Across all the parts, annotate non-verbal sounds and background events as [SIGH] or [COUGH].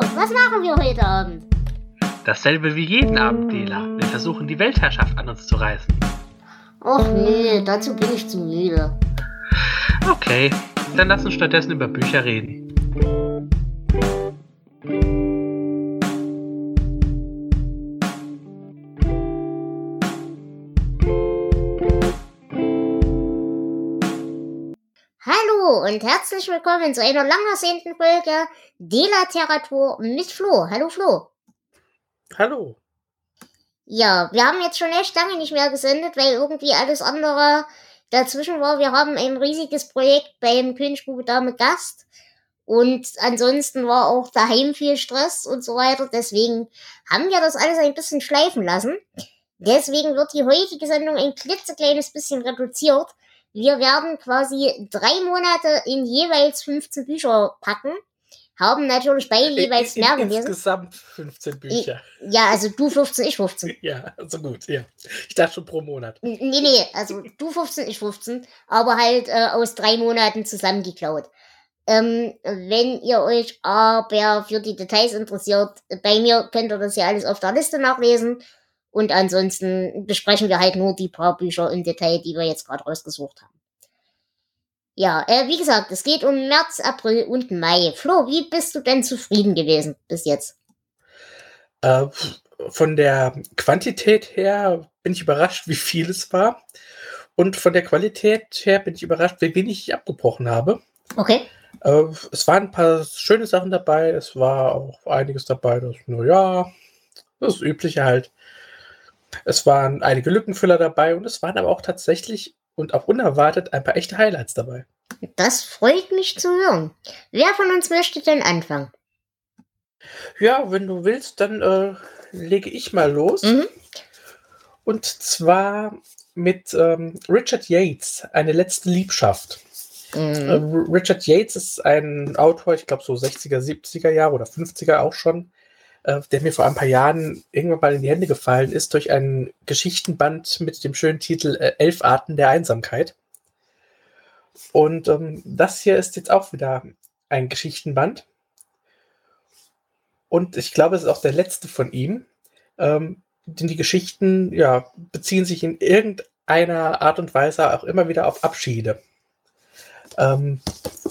was machen wir heute Abend? Dasselbe wie jeden Abend, Dela. Wir versuchen die Weltherrschaft an uns zu reißen. Och nee, dazu bin ich zu müde. Okay, dann lass uns stattdessen über Bücher reden. Und herzlich willkommen zu einer lang ersehnten Folge Delateratur mit Flo. Hallo Flo. Hallo. Ja, wir haben jetzt schon echt lange nicht mehr gesendet, weil irgendwie alles andere dazwischen war. Wir haben ein riesiges Projekt beim Königsbube Dame Gast. Und ansonsten war auch daheim viel Stress und so weiter. Deswegen haben wir das alles ein bisschen schleifen lassen. Deswegen wird die heutige Sendung ein klitzekleines bisschen reduziert. Wir werden quasi drei Monate in jeweils 15 Bücher packen. Haben natürlich beide jeweils mehr gelesen. Insgesamt 15 Bücher. Ja, also du 15, ich 15. [LAUGHS] Ja, also gut, ja. Ich dachte schon pro Monat. Nee, nee, also du 15, ich 15, aber halt äh, aus drei Monaten zusammengeklaut. Ähm, wenn ihr euch aber für die Details interessiert, bei mir könnt ihr das ja alles auf der Liste nachlesen. Und ansonsten besprechen wir halt nur die paar Bücher im Detail, die wir jetzt gerade rausgesucht haben. Ja, äh, wie gesagt, es geht um März, April und Mai. Flo, wie bist du denn zufrieden gewesen bis jetzt? Äh, von der Quantität her bin ich überrascht, wie viel es war. Und von der Qualität her bin ich überrascht, wie wenig ich abgebrochen habe. Okay. Äh, es waren ein paar schöne Sachen dabei. Es war auch einiges dabei, das, naja, das Übliche halt. Es waren einige Lückenfüller dabei und es waren aber auch tatsächlich und auch unerwartet ein paar echte Highlights dabei. Das freut mich zu hören. Wer von uns möchte denn anfangen? Ja, wenn du willst, dann äh, lege ich mal los. Mhm. Und zwar mit ähm, Richard Yates, Eine letzte Liebschaft. Mhm. Äh, Richard Yates ist ein Autor, ich glaube so 60er, 70er Jahre oder 50er auch schon, äh, der mir vor ein paar Jahren irgendwann mal in die Hände gefallen ist durch einen Geschichtenband mit dem schönen Titel äh, Elf Arten der Einsamkeit. Und ähm, das hier ist jetzt auch wieder ein Geschichtenband. Und ich glaube, es ist auch der letzte von ihm. Ähm, denn die Geschichten ja, beziehen sich in irgendeiner Art und Weise auch immer wieder auf Abschiede. Ähm,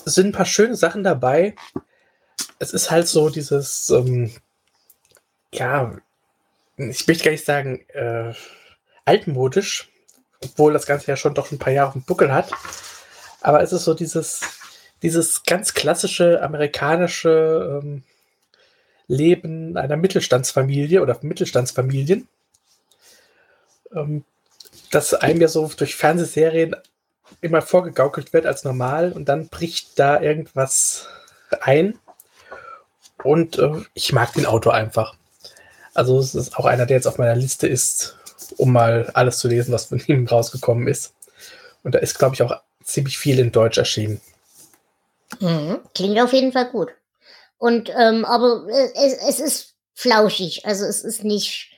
es sind ein paar schöne Sachen dabei. Es ist halt so dieses, ähm, ja, ich möchte gar nicht sagen, äh, altmodisch, obwohl das Ganze ja schon doch ein paar Jahre auf dem Buckel hat. Aber es ist so dieses, dieses ganz klassische amerikanische ähm, Leben einer Mittelstandsfamilie oder Mittelstandsfamilien, ähm, das einem ja so durch Fernsehserien immer vorgegaukelt wird als normal und dann bricht da irgendwas ein. Und äh, ich mag den Autor einfach. Also es ist auch einer, der jetzt auf meiner Liste ist, um mal alles zu lesen, was von ihm rausgekommen ist. Und da ist, glaube ich, auch ziemlich viel in Deutsch erschienen. Mhm. Klingt auf jeden Fall gut. Und ähm, aber äh, es, es ist flauschig, also es ist nicht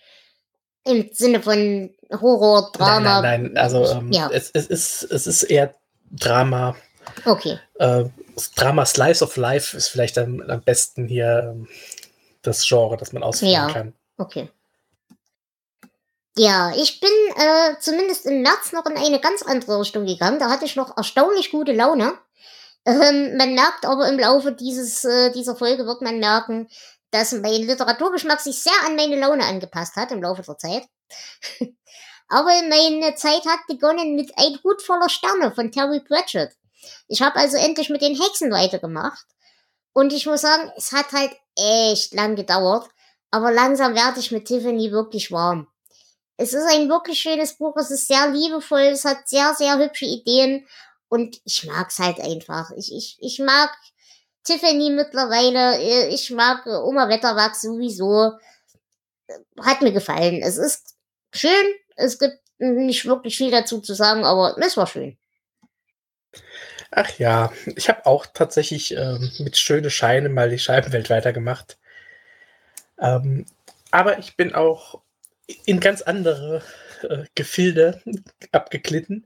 im Sinne von Horror, Drama. Nein, nein, nein. also ähm, Ja. es, es, ist, es ist eher Drama. Okay. Äh, Drama Slice of Life ist vielleicht am, am besten hier ähm, das Genre, das man ausführen Ja. kann. Okay. Ja, ich bin äh, zumindest im März noch in eine ganz andere Richtung gegangen. Da hatte ich noch erstaunlich gute Laune. Ähm, man merkt aber im Laufe dieses, äh, dieser Folge wird man merken, dass mein Literaturgeschmack sich sehr an meine Laune angepasst hat im Laufe der Zeit. [LAUGHS] aber meine Zeit hat begonnen mit Ein Hut voller Sterne von Terry Pratchett. Ich habe also endlich mit den Hexen weitergemacht. Und ich muss sagen, es hat halt echt lang gedauert. Aber langsam werde ich mit Tiffany wirklich warm. Es ist ein wirklich schönes Buch, es ist sehr liebevoll, es hat sehr, sehr hübsche Ideen und ich mag's halt einfach. Ich, ich, ich mag Tiffany mittlerweile, äh, ich mag äh, Oma Wetterwachs sowieso. Hat mir gefallen. Es ist schön, es gibt nicht wirklich viel dazu zu sagen, aber es war schön. Ach ja, ich habe auch tatsächlich ähm, mit schöne Scheine mal die Scheibenwelt weitergemacht. Ähm, aber ich bin auch in ganz andere äh, Gefilde [LAUGHS] abgeglitten.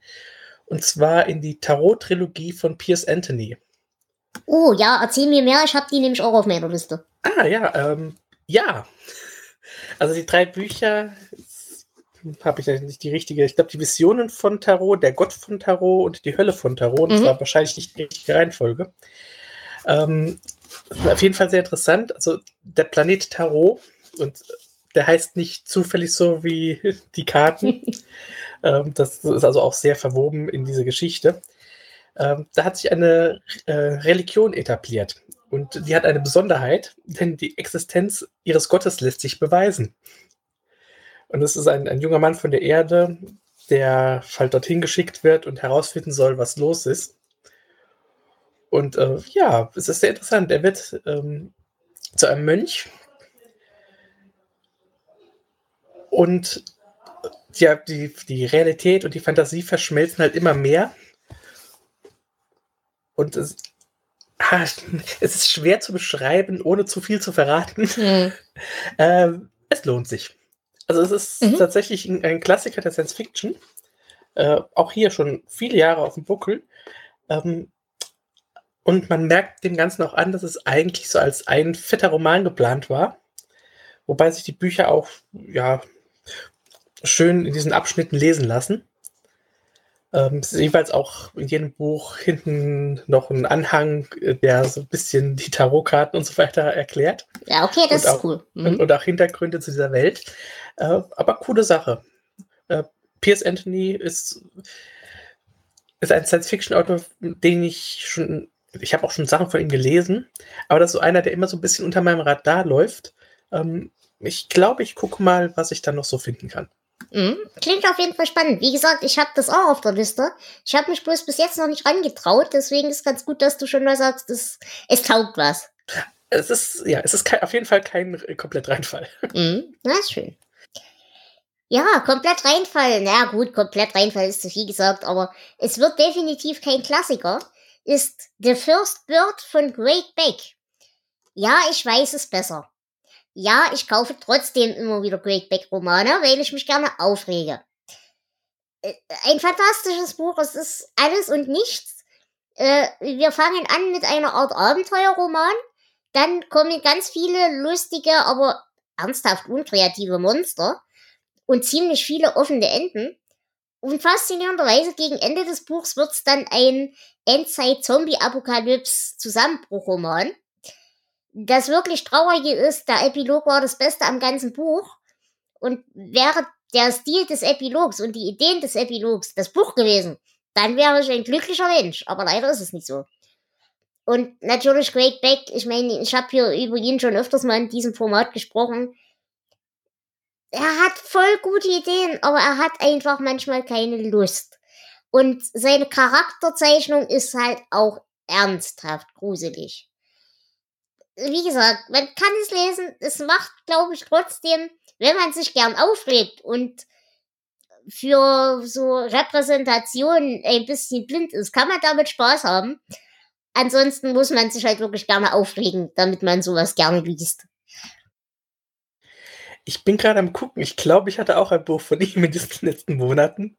Und zwar in die Tarot-Trilogie von Piers Anthony. Oh ja, erzähl mir mehr, ich habe die nämlich auch auf meiner Liste. Ah ja, ähm, ja. Also die drei Bücher habe ich nicht die richtige, ich glaube die Visionen von Tarot, der Gott von Tarot und die Hölle von Tarot. Das mhm. war wahrscheinlich nicht die richtige Reihenfolge. Ähm, auf jeden Fall sehr interessant. Also der Planet Tarot und der heißt nicht zufällig so wie [LAUGHS] die Karten. [LAUGHS] ähm, das ist also auch sehr verwoben in diese Geschichte. Ähm, da hat sich eine äh, Religion etabliert. Und die hat eine Besonderheit, denn die Existenz ihres Gottes lässt sich beweisen. Und es ist ein, ein junger Mann von der Erde, der halt dorthin geschickt wird und herausfinden soll, was los ist. Und äh, ja, es ist sehr interessant. Er wird ähm, zu einem Mönch und ja, die, die Realität und die Fantasie verschmelzen halt immer mehr. Und es, [LAUGHS] ah, es ist schwer zu beschreiben, ohne zu viel zu verraten. Mhm. [LAUGHS] Ähm, es lohnt sich. Also es ist mhm. tatsächlich ein, ein, Klassiker der Science Fiction. Äh, auch hier schon viele Jahre auf dem Buckel. Ähm, und man merkt dem Ganzen auch an, dass es eigentlich so als ein fetter Roman geplant war. Wobei sich die Bücher auch ja, schön in diesen Abschnitten lesen lassen. Ähm, es ist jeweils auch in jedem Buch hinten noch ein Anhang, äh, der so ein bisschen die Tarotkarten und so weiter erklärt. Ja, okay, das und ist auch, cool. Mhm. Und, und, auch Hintergründe zu dieser Welt. Äh, aber coole Sache. Äh, Piers Anthony ist, ist ein Science-Fiction-Autor, den ich schon, ich habe auch schon Sachen von ihm gelesen, aber das ist so einer, der immer so ein bisschen unter meinem Radar läuft. Ähm, ich glaube, ich gucke mal, was ich da noch so finden kann. Mhm. Klingt auf jeden Fall spannend. Wie gesagt, ich habe das auch auf der Liste. Ich habe mich bloß bis jetzt noch nicht rangetraut, deswegen ist ganz gut, dass du schon mal sagst, es, es taugt was. Es ist, ja, es ist kein, auf jeden Fall kein komplett Reinfall. [LAUGHS] Mhm. Na, ist schön. Ja, komplett reinfallen. Na gut, komplett reinfallen ist zu viel gesagt, aber es wird definitiv kein Klassiker. Ist The First Bird von Great Beck. Ja, ich weiß es besser. Ja, ich kaufe trotzdem immer wieder Great Beck Romane, weil ich mich gerne aufrege. Äh, ein fantastisches Buch, es ist alles und nichts. Äh, wir fangen an mit einer Art Abenteuerroman, dann kommen ganz viele lustige, aber ernsthaft unkreative Monster und ziemlich viele offene Enden. Und faszinierenderweise gegen Ende des Buchs wird's dann ein Endzeit-Zombie-Apokalypse-Zusammenbruchroman. Das wirklich Traurige ist, der Epilog war das Beste am ganzen Buch. Und wäre der Stil des Epilogs und die Ideen des Epilogs das Buch gewesen, dann wäre ich ein glücklicher Mensch. Aber leider ist es nicht so. Und natürlich Craig Beck, ich meine, ich habe hier über ihn schon öfters mal in diesem Format gesprochen. Er hat voll gute Ideen, aber er hat einfach manchmal keine Lust. Und seine Charakterzeichnung ist halt auch ernsthaft gruselig wie gesagt, man kann es lesen. Es macht, glaube ich, trotzdem, wenn man sich gern aufregt und für so Repräsentationen ein bisschen blind ist, kann man damit Spaß haben. Ansonsten muss man sich halt wirklich gerne aufregen, damit man sowas gerne liest. Ich bin gerade am gucken. Ich glaube, ich hatte auch ein Buch von [LAUGHS] ihm in den letzten Monaten.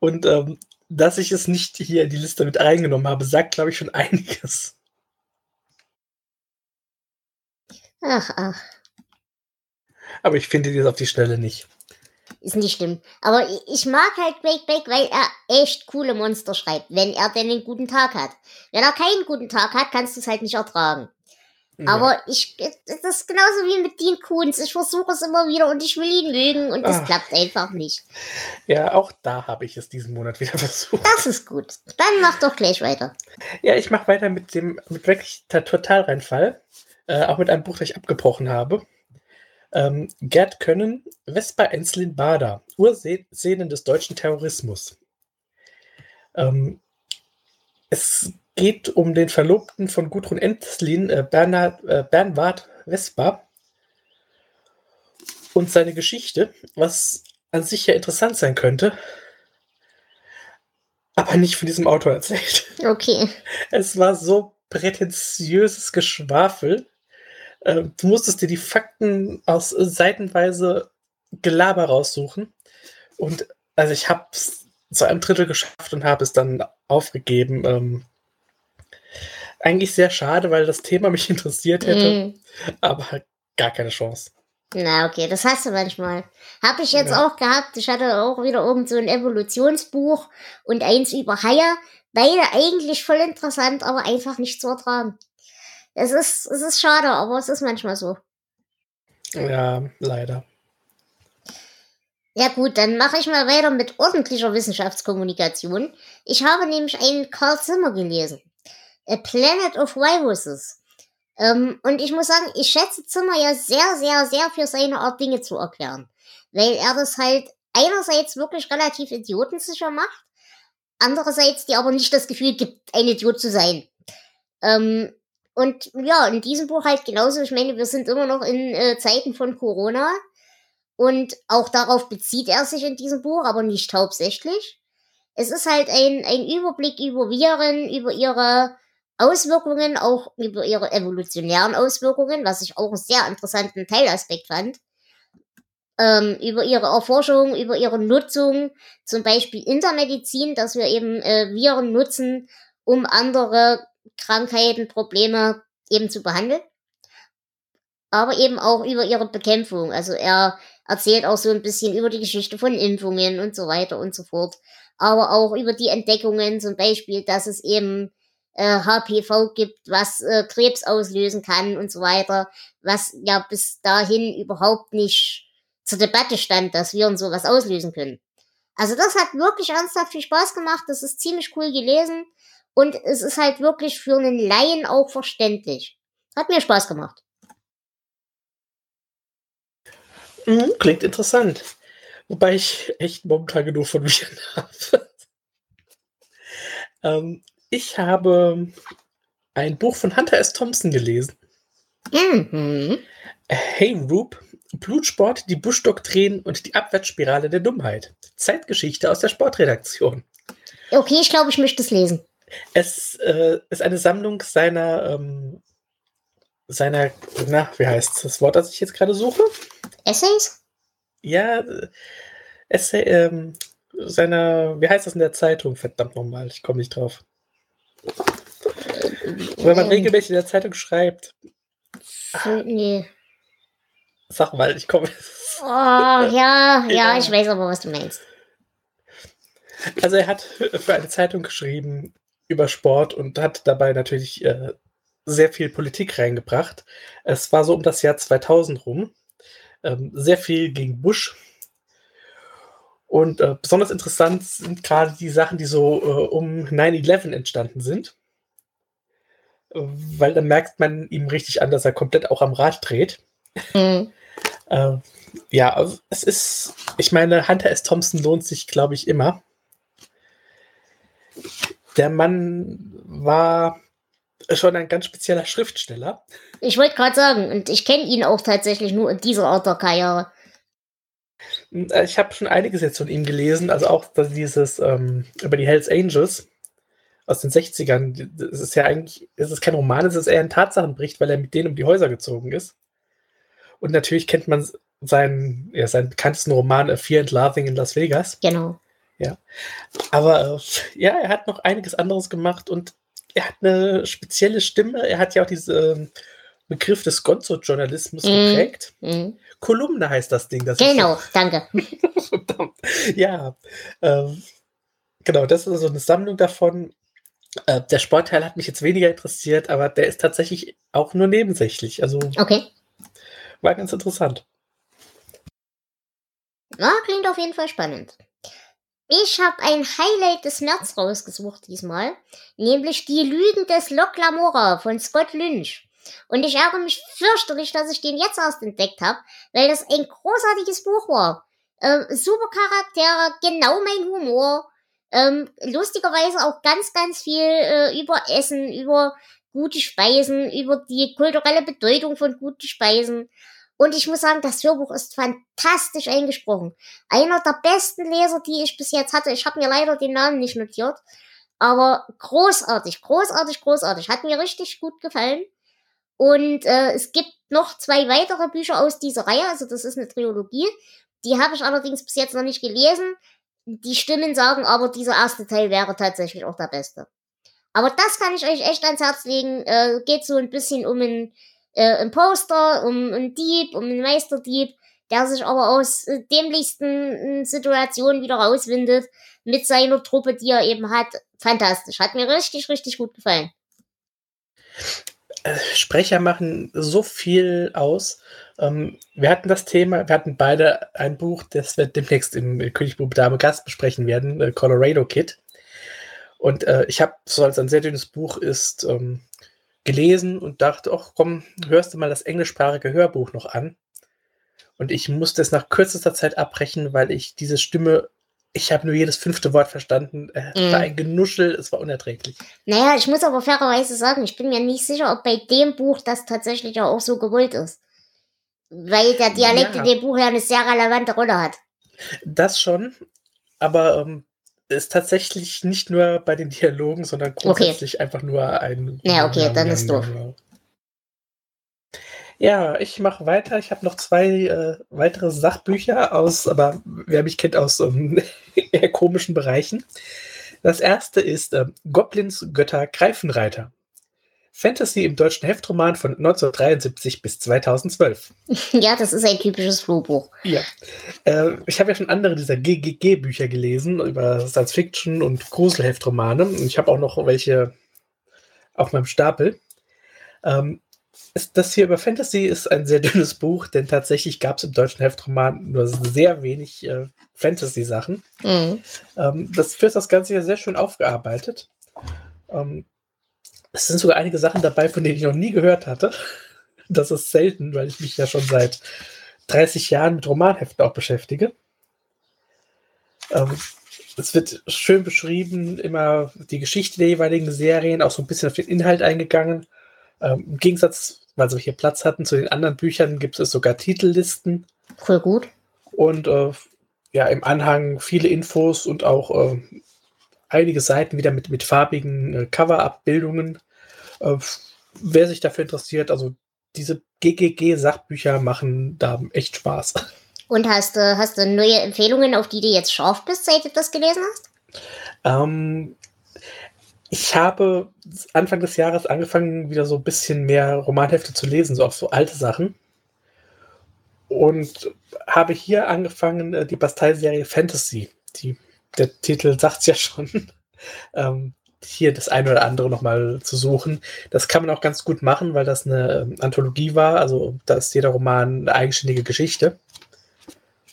Und ähm, dass ich es nicht hier in die Liste mit reingenommen habe, sagt, glaube ich, schon [LAUGHS] einiges. Ach, ach. Aber ich finde das auf die Schnelle nicht. Ist nicht schlimm. Aber ich mag halt Break Break, weil er echt coole Monster schreibt, wenn er denn einen guten Tag hat. Wenn er keinen guten Tag hat, kannst du es halt nicht ertragen. Ja. Aber ich, das ist genauso wie mit Dean Koons. Ich versuche es immer wieder und ich will ihn mögen und es klappt einfach nicht. Ja, auch da habe ich es diesen Monat [LAUGHS] wieder versucht. Das ist gut. Dann mach doch gleich weiter. Ja, ich mache weiter mit dem, mit wirklich Totalreinfall äh, auch mit einem Buch, das ich abgebrochen habe. Ähm, Gerd Können, Vespa Enslin Bader, Urszenen des deutschen Terrorismus. Ähm, es geht um den Verlobten von Gudrun Enslin, äh, Bernhard, äh, Bernward Vespa, und seine Geschichte, was an sich ja interessant sein könnte, aber nicht von diesem Autor erzählt. Okay. Es war so prätentiöses Geschwafel, äh, du musstest dir die Fakten aus seitenweise Gelaber raussuchen. Und also ich habe es zu einem Drittel geschafft und habe es dann aufgegeben. Ähm, eigentlich sehr schade, weil das Thema mich [LAUGHS] interessiert hätte, mm. aber gar keine Chance. Na, okay, das hast du manchmal. Habe ich jetzt ja. auch gehabt. Ich hatte auch wieder irgend so ein Evolutionsbuch und eins über Haie. Beide eigentlich voll interessant, aber einfach nicht zu ertragen. Es ist, es ist schade, aber es ist manchmal so. Ja, leider. Ja gut, dann mache ich mal weiter mit ordentlicher Wissenschaftskommunikation. Ich habe nämlich einen Carl Zimmer gelesen. A Planet of Viruses. Ähm, und ich muss sagen, ich schätze Zimmer ja sehr, sehr, sehr für seine Art, Dinge zu erklären. Weil er das halt einerseits wirklich relativ idiotensicher macht, andererseits dir aber nicht das Gefühl gibt, ein Idiot zu sein. Ähm, und ja, in diesem Buch halt genauso. Ich meine, wir sind immer noch in äh, Zeiten von Corona. Und auch darauf bezieht er sich in diesem Buch, aber nicht hauptsächlich. Es ist halt ein, ein Überblick über Viren, über ihre Auswirkungen, auch über ihre evolutionären Auswirkungen, was ich auch einen sehr interessanten Teilaspekt fand, ähm, über ihre Erforschung, über ihre Nutzung, zum Beispiel in der Medizin, dass wir eben äh, Viren nutzen, um andere Krankheiten, Probleme eben zu behandeln. Aber eben auch über ihre Bekämpfung. Also er erzählt auch so ein bisschen über die Geschichte von Impfungen und so weiter und so fort. Aber auch über die Entdeckungen, zum Beispiel, dass es eben äh, HPV gibt, was äh, Krebs auslösen kann und so weiter, was ja bis dahin überhaupt nicht zur Debatte stand, dass wir uns sowas auslösen können. Also das hat wirklich ernsthaft viel Spaß gemacht, das ist ziemlich cool gelesen und es ist halt wirklich für einen Laien auch verständlich. Hat mir Spaß gemacht. Mhm, klingt interessant. Wobei ich echt momentan genug von Büchern [LAUGHS] habe. ähm, ich habe ein Buch von Hunter S. Thompson gelesen. Mhm. Hey Roop, Blutsport, die Bush-Doktrin und die Abwärtsspirale der Dummheit. Zeitgeschichte aus der Sportredaktion. Okay, ich glaube, ich möchte es lesen. Es äh, ist eine Sammlung seiner, ähm, seiner, na, wie heißt das Wort, das ich jetzt gerade suche? Essays? Ja, Essay, ähm, seiner, wie heißt das in der Zeitung? Verdammt nochmal, ich komme nicht drauf. Wenn man regelmäßig in der Zeitung schreibt. Nee. Sag mal, ich komme. Oh, [LAUGHS] ja, ja, ich weiß aber, was du meinst. Also er hat für eine Zeitung geschrieben über Sport und hat dabei natürlich äh, sehr viel Politik reingebracht. Es war so um das Jahr 2000 rum. Ähm, sehr viel gegen Bush. Und äh, besonders interessant sind gerade die Sachen, die so äh, um 9-11 entstanden sind. Weil dann merkt man ihm richtig an, dass er komplett auch am Rad dreht. Mhm. äh, ja, also es ist, ich meine, Hunter S. Thompson lohnt sich, glaube ich, immer. Der Mann war schon ein ganz spezieller Schriftsteller. Ich wollte gerade sagen, und ich kenne ihn auch tatsächlich nur in dieser Art der Karriere. Äh, ich habe schon einiges jetzt von ihm gelesen, also auch dieses ähm, über die Hells Angels aus den 60ern. Das ist ja eigentlich, es ist kein Roman, es ist eher ein Tatsachenbericht, weil er mit denen um die Häuser gezogen ist. Und natürlich kennt man seinen, ja, seinen bekanntesten Roman Fear and Laughing in Las Vegas. Genau. Ja. Aber äh, ja, er hat noch einiges anderes gemacht und er hat eine spezielle Stimme. Er hat ja auch diesen Begriff des Gonzo-Journalismus mm. geprägt. Mm. Kolumne heißt das Ding. Das genau, ist, danke. [LAUGHS] ja, ähm, genau, das ist so eine Sammlung davon. Äh, der Sportteil hat mich jetzt weniger interessiert, aber der ist tatsächlich auch nur nebensächlich. Also okay. war ganz interessant. Na, klingt auf jeden Fall spannend. Ich habe ein Highlight des März rausgesucht diesmal, nämlich die Lügen des Locke Lamora von Scott Lynch. Und ich ärgere mich fürchterlich, dass ich den jetzt erst entdeckt habe, weil das ein großartiges Buch war. Äh, super Charaktere, genau mein Humor. Ähm, lustigerweise auch ganz, ganz viel äh, über Essen, über gute Speisen, über die kulturelle Bedeutung von guten Speisen. Und ich muss sagen, das Hörbuch ist fantastisch eingesprochen. Einer der besten Leser, die ich bis jetzt hatte. Ich habe mir leider den Namen nicht notiert. Aber großartig, großartig, großartig. Hat mir richtig gut gefallen. Und äh, es gibt noch zwei weitere Bücher aus dieser Reihe, also das ist eine Trilogie. Die habe ich allerdings bis jetzt noch nicht gelesen. Die Stimmen sagen aber, dieser erste Teil wäre tatsächlich auch der beste. Aber das kann ich euch echt ans Herz legen. Äh, geht so ein bisschen um einen äh, Imposter, um einen Dieb, um einen Meisterdieb, der sich aber aus äh, dämlichsten äh, Situationen wieder rauswindet mit seiner Truppe, die er eben hat. Fantastisch. Hat mir richtig, richtig gut gefallen. Äh, Sprecher machen so viel aus. Ähm, wir hatten das Thema, wir hatten beide ein Buch, das wir demnächst im Königsbuch Dame Gast besprechen werden, äh, Colorado Kid. Und äh, ich habe, so als ein sehr dünnes Buch ist, ähm, gelesen und dachte, ach komm, hörst du mal das englischsprachige Hörbuch noch an. Und ich musste es nach kürzester Zeit abbrechen, weil ich diese Stimme, ich habe nur jedes fünfte Wort verstanden. Es mm. war ein Genuschel, es war unerträglich. Naja, ich muss aber fairerweise sagen, ich bin mir nicht sicher, ob bei dem Buch das tatsächlich auch so gewollt ist. Weil der Dialekt ja. in dem Buch ja eine sehr relevante Rolle hat. Das schon, aber ähm, ist tatsächlich nicht nur bei den Dialogen, sondern grundsätzlich okay. einfach nur ein. Ja, okay, dann ist doof. Ja, ich mache weiter. Ich habe noch zwei äh, weitere Sachbücher aus, aber wer mich kennt aus ähm, [LAUGHS] eher komischen Bereichen. Das erste ist äh, Goblins Götter Greifenreiter. Fantasy im deutschen Heftroman von 1973 bis 2012. [LAUGHS] Ja, das ist ein typisches Flohbuch. Ja. Äh, ich habe ja schon andere dieser GGG-Bücher gelesen über Science-Fiction und Gruselheftromane. Und ich habe auch noch welche auf meinem Stapel. Ähm, das hier über Fantasy ist ein sehr [LAUGHS] dünnes Buch, denn tatsächlich gab es im deutschen Heftroman nur sehr wenig äh, Fantasy-Sachen. Mhm. Ähm, das führt das Ganze ja sehr schön aufgearbeitet. Ähm, es sind sogar einige Sachen dabei, von denen ich noch nie gehört hatte. [LAUGHS] Das ist selten, weil ich mich ja schon seit 30 Jahren mit Romanheften auch beschäftige. Ähm, es wird schön beschrieben, immer die Geschichte der jeweiligen Serien, auch so ein bisschen auf den Inhalt eingegangen. Ähm, Im Gegensatz, weil sie hier Platz hatten, zu den anderen Büchern gibt es sogar Titellisten. Voll gut. Und äh, ja, im Anhang viele Infos und auch äh, einige Seiten wieder mit, mit farbigen äh, Cover-Abbildungen. Äh, wer sich dafür interessiert, also diese GGG-Sachbücher machen da echt Spaß. Und hast du, hast du neue Empfehlungen, auf die du jetzt scharf bist, seit du das gelesen hast? Ähm, ich habe Anfang des Jahres angefangen, wieder so ein bisschen mehr Romanhefte zu lesen, so auch so alte Sachen. Und habe hier angefangen, äh, die Bastei-Serie Fantasy. Die, der Titel sagt es ja schon. [LAUGHS] ähm, hier das eine oder andere nochmal zu suchen. Das kann man auch ganz gut machen, weil das eine ähm, Anthologie war. Also da ist jeder Roman eine eigenständige Geschichte.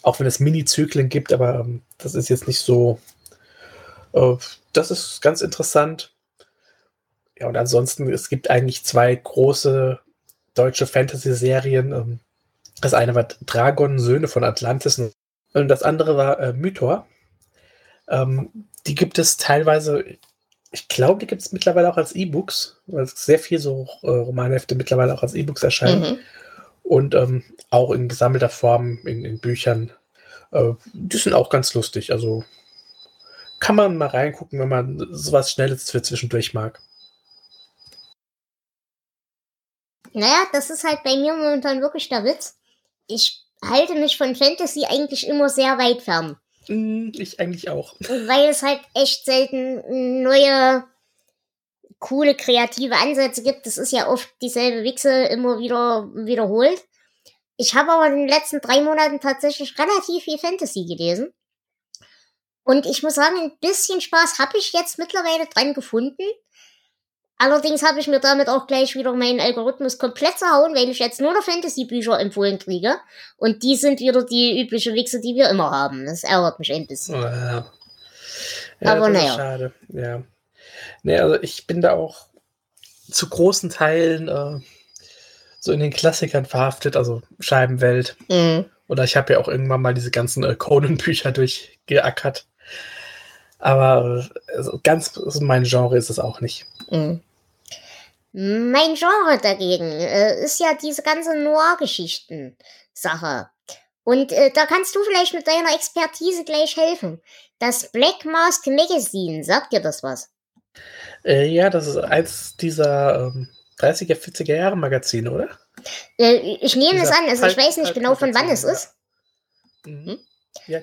Auch wenn es Mini-Zyklen gibt, aber ähm, das ist jetzt nicht so. Äh, das ist ganz interessant. Ja, und ansonsten, es gibt eigentlich zwei große deutsche Fantasy-Serien. Ähm, das eine war Dragon, Söhne von Atlantis und das andere war äh, Mythor. Ähm, die gibt es teilweise, ich glaube, die gibt es mittlerweile auch als E-Books, weil sehr viel so äh, Romanhefte mittlerweile auch als E-Books erscheinen. Mhm. Und ähm, auch in gesammelter Form in, in Büchern. Äh, die sind auch ganz lustig. Also kann man mal reingucken, wenn man sowas Schnelles für zwischendurch mag. Naja, das ist halt bei mir momentan wirklich der Witz. Ich halte mich von Fantasy eigentlich immer sehr weit fern. Mm, ich eigentlich auch. [LAUGHS] Weil es halt echt selten neue, coole, kreative Ansätze gibt. Das ist ja oft dieselbe Wichse immer wieder wiederholt. Ich habe aber in den letzten drei Monaten tatsächlich relativ viel Fantasy gelesen. Und ich muss sagen, ein bisschen Spaß habe ich jetzt mittlerweile dran gefunden. Allerdings habe ich mir damit auch gleich wieder meinen Algorithmus komplett zerhauen, weil ich jetzt nur noch Fantasy-Bücher empfohlen kriege. Und die sind wieder die übliche Wichse, die wir immer haben. Das ärgert mich ein bisschen. Ja. Ja, Aber naja. Schade, ja. Nee, also ich bin da auch zu großen Teilen äh, so in den Klassikern verhaftet, also Scheibenwelt. Mhm. Oder ich habe ja auch irgendwann mal diese ganzen äh, Conan-Bücher durchgeackert. Aber also ganz so mein Genre ist es auch nicht. Mhm. Mein Genre dagegen äh, ist ja diese ganze Noir-Geschichten-Sache. Und äh, da kannst du vielleicht mit deiner Expertise gleich helfen. Das Black Mask Magazine, sagt dir das was? Äh, ja, das ist eins dieser ähm, 30er, 40er Jahre Magazine, oder? Äh, ich nehme es an, also ich weiß nicht genau, von wann es ist. Mhm. Ja,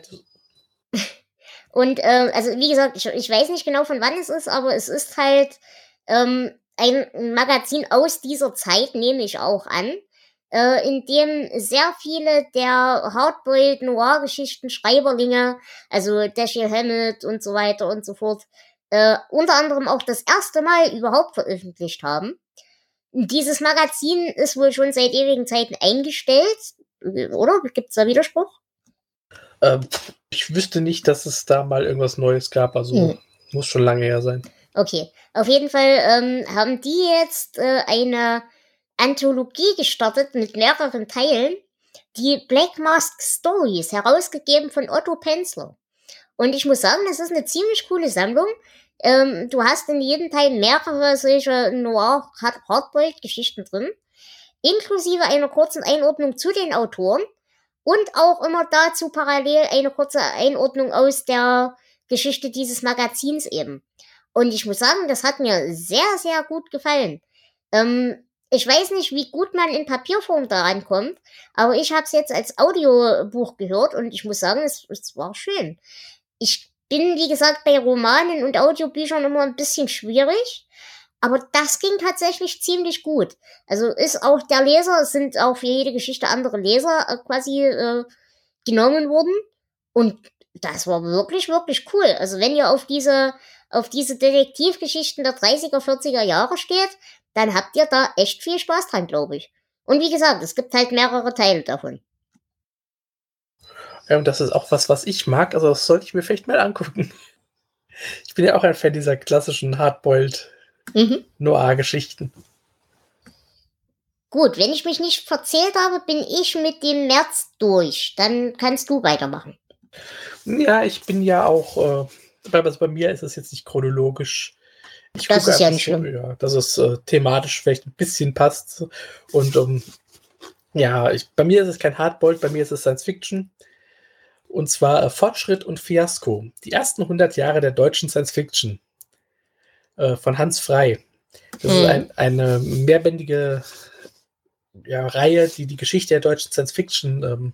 Und äh, also wie gesagt, ich, ich weiß nicht genau von wann es ist, aber es ist halt ähm, ein Magazin aus dieser Zeit, nehme ich auch an, äh, in dem sehr viele der Hardboiled Noir-Geschichten Schreiberlinge, also Dashiell Hammett und so weiter und so fort, äh, unter anderem auch das erste Mal überhaupt veröffentlicht haben. Dieses Magazin ist wohl schon seit ewigen Zeiten eingestellt, oder? Gibt es da Widerspruch? Ähm, ich wüsste nicht, dass es da mal irgendwas Neues gab, also hm. muss schon lange her sein. Okay, auf jeden Fall ähm, haben die jetzt äh, eine Anthologie gestartet mit mehreren Teilen, die Black Mask Stories, herausgegeben von Otto Penzler. Und ich muss sagen, das ist eine ziemlich coole Sammlung. Ähm, du hast in jedem Teil mehrere solche Noir Hardboiled Geschichten drin, inklusive einer kurzen Einordnung zu den Autoren und auch immer dazu parallel eine kurze Einordnung aus der Geschichte dieses Magazins eben. Und ich muss sagen, das hat mir sehr, sehr gut gefallen. Ähm, ich weiß nicht, wie gut man in Papierform da rankommt, aber ich habe es jetzt als Audiobuch gehört und ich muss sagen, es, es war schön. Ich bin, wie gesagt, bei Romanen und Audiobüchern immer ein bisschen schwierig, aber das ging tatsächlich ziemlich gut. Also ist auch der Leser, es sind auch für jede Geschichte andere Leser äh, quasi äh, genommen worden und das war wirklich, wirklich cool. Also wenn ihr auf diese, auf diese Detektivgeschichten der 30er, 40er Jahre steht, dann habt ihr da echt viel Spaß dran, glaube ich. Und wie gesagt, es gibt halt mehrere Teile davon. Ja, und das ist auch was, was ich mag. Also das sollte ich mir vielleicht mal angucken. [LAUGHS] Ich bin ja auch ein Fan dieser klassischen Hardboiled mhm. Noir-Geschichten. Gut, wenn ich mich nicht verzählt habe, bin ich mit dem März durch. Dann kannst du weitermachen. Ja, ich bin ja auch, äh, also bei mir ist es jetzt nicht chronologisch ich das ist ja nicht schlimm. Ja, dass es äh, thematisch vielleicht ein bisschen passt. Und ähm, ja, ich, bei mir ist es kein Hardboiled, bei mir ist es Science Fiction. Und zwar äh, Fortschritt und Fiasko. Die ersten 100 Jahre der deutschen Science Fiction äh, von Hans Frei. Das hm. ist ein, eine mehrbändige ja, Reihe, die die Geschichte der deutschen Science Fiction ähm,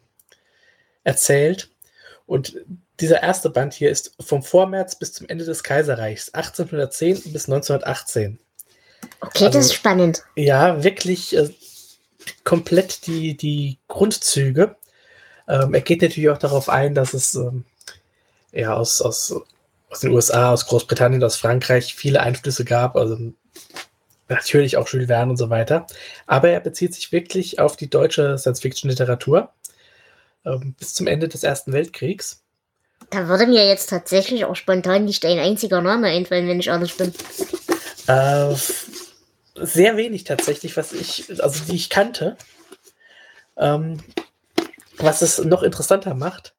erzählt. Und dieser erste Band hier ist vom Vormärz bis zum Ende des Kaiserreichs, 1810 bis 1918. Okay, also, das ist spannend. Ja, wirklich äh, komplett die, die Grundzüge. Ähm, er geht natürlich auch darauf ein, dass es ähm, ja, aus, aus, aus den USA, aus Großbritannien, aus Frankreich viele Einflüsse gab. Also natürlich auch Jules Verne und so weiter. Aber er bezieht sich wirklich auf die deutsche Science-Fiction-Literatur ähm, bis zum Ende des Ersten Weltkriegs. Da würde mir jetzt tatsächlich auch spontan nicht ein einziger Name einfallen, wenn ich ehrlich bin. Äh, sehr wenig tatsächlich, was ich, also die ich kannte. Ähm, was es noch interessanter macht,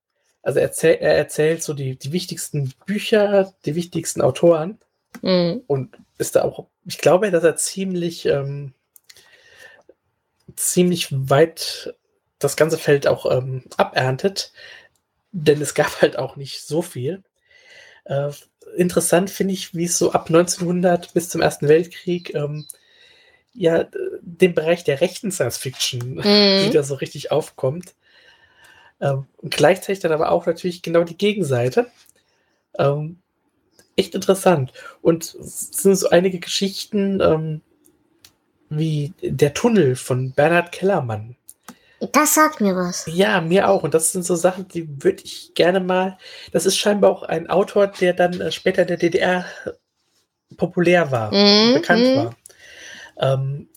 also erzähl, er erzählt so die, die wichtigsten Bücher, die wichtigsten Autoren mhm. und ist da auch, ich glaube, dass er ziemlich, ähm, ziemlich weit das ganze Feld auch ähm, aberntet denn es gab halt auch nicht so viel. Äh, interessant finde ich, wie es so ab 1900 bis zum Ersten Weltkrieg ähm, ja den Bereich der rechten Science Fiction [LAUGHS] mhm. wieder so richtig aufkommt. Ähm, und gleichzeitig dann aber auch natürlich genau die Gegenseite. Ähm, echt interessant. Und es sind so einige Geschichten ähm, wie Der Tunnel von Bernhard Kellermann. Das sagt mir was. Ja, mir auch. Und das sind so Sachen, die würde ich gerne mal. Das ist scheinbar auch ein Autor, der dann äh, später in der DDR populär war, mm, bekannt mm. war. Ähm,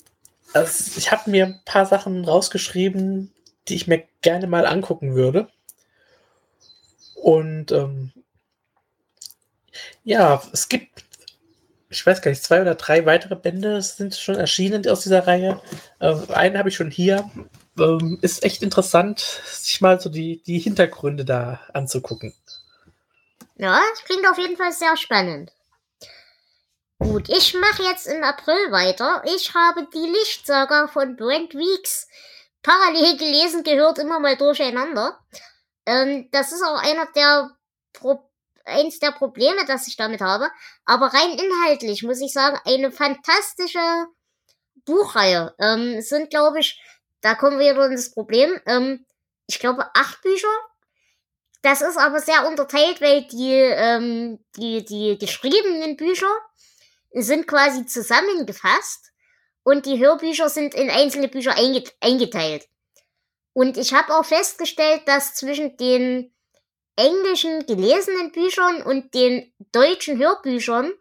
also ich habe mir ein paar Sachen rausgeschrieben, die ich mir gerne mal angucken würde. Und ähm, ja, es gibt, ich weiß gar nicht, zwei oder drei weitere Bände sind schon erschienen aus dieser Reihe. Äh, einen habe ich schon hier ähm, ist echt interessant, sich mal so die, die Hintergründe da anzugucken. Ja, das klingt auf jeden Fall sehr spannend. Gut, ich mache jetzt im April weiter. Ich habe die Lichtsaga von Brent Weeks parallel gelesen, gehört immer mal durcheinander. Ähm, das ist auch einer der Pro eins der Probleme, das ich damit habe. Aber rein inhaltlich muss ich sagen, eine fantastische Buchreihe. Ähm, es sind, glaube ich, da kommen wir wieder ins Problem. Ähm, ich glaube, acht Bücher. Das ist aber sehr unterteilt, weil die, ähm, die, die geschriebenen Bücher sind quasi zusammengefasst und die Hörbücher sind in einzelne Bücher eingeteilt. Und ich habe auch festgestellt, dass zwischen den englischen gelesenen Büchern und den deutschen Hörbüchern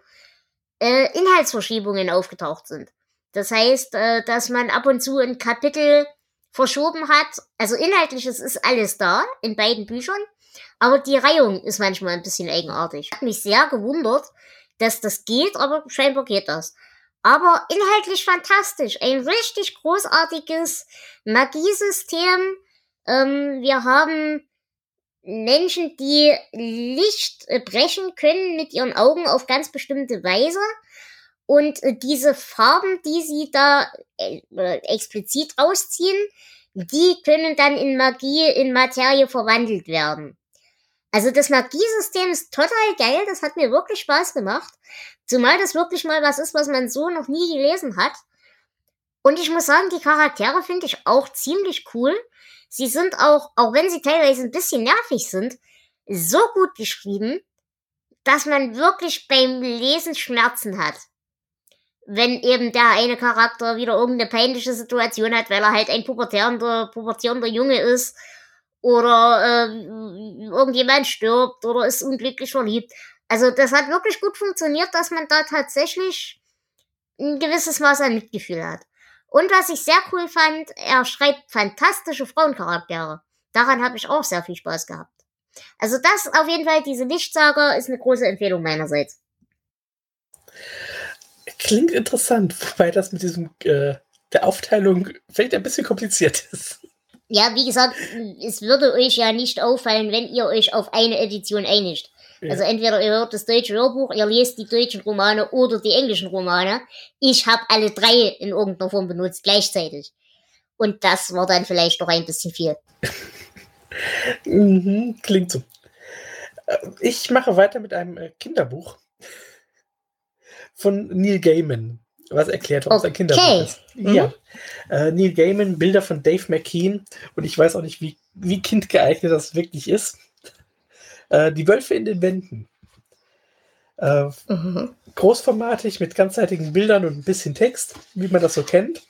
äh, Inhaltsverschiebungen aufgetaucht sind. Das heißt, äh, dass man ab und zu ein Kapitel verschoben hat. Also inhaltliches ist alles da in beiden Büchern, aber die Reihung ist manchmal ein bisschen eigenartig. Hat mich sehr gewundert, dass das geht, aber scheinbar geht das. Aber inhaltlich fantastisch. Ein richtig großartiges Magiesystem. Ähm, wir haben Menschen, die Licht äh, brechen können mit ihren Augen auf ganz bestimmte Weise. Und äh, diese Farben, die sie da äh, explizit rausziehen, die können dann in Magie, in Materie verwandelt werden. Also das Magiesystem ist total geil, das hat mir wirklich Spaß gemacht. Zumal das wirklich mal was ist, was man so noch nie gelesen hat. Und ich muss sagen, die Charaktere finde ich auch ziemlich cool. Sie sind auch, auch wenn sie teilweise ein bisschen nervig sind, so gut geschrieben, dass man wirklich beim Lesen Schmerzen hat. Wenn eben der eine Charakter wieder irgendeine peinliche Situation hat, weil er halt ein pubertierender, pubertierender Junge ist oder äh, irgendjemand stirbt oder ist unglücklich verliebt. Also das hat wirklich gut funktioniert, dass man da tatsächlich ein gewisses Maß an Mitgefühl hat. Und was ich sehr cool fand, er schreibt fantastische Frauencharaktere. Daran habe ich auch sehr viel Spaß gehabt. Also das auf jeden Fall, diese Lichtsager ist eine große Empfehlung meinerseits. Klingt interessant, wobei das mit diesem äh, der Aufteilung vielleicht ein bisschen kompliziert ist. Ja, wie gesagt, es würde euch ja nicht auffallen, wenn ihr euch auf eine Edition einigt. Also entweder ihr hört das deutsche Hörbuch, ihr lest die deutschen Romane oder die englischen Romane. Ich habe alle drei in irgendeiner Form benutzt, gleichzeitig. Und das war dann vielleicht noch ein bisschen viel. mhm, klingt so. Äh, ich mache weiter mit einem äh, Kinderbuch von Neil Gaiman, was erklärt, warum okay. es ein Kinderbuch ist. Mhm. Ja. Äh, Neil Gaiman, Bilder von Dave McKean und ich weiß auch nicht, wie, wie kindgeeignet das wirklich ist. Äh, die Wölfe in den Wänden. Äh, mhm. Großformatig mit ganzseitigen Bildern und ein bisschen Text, wie man das so kennt.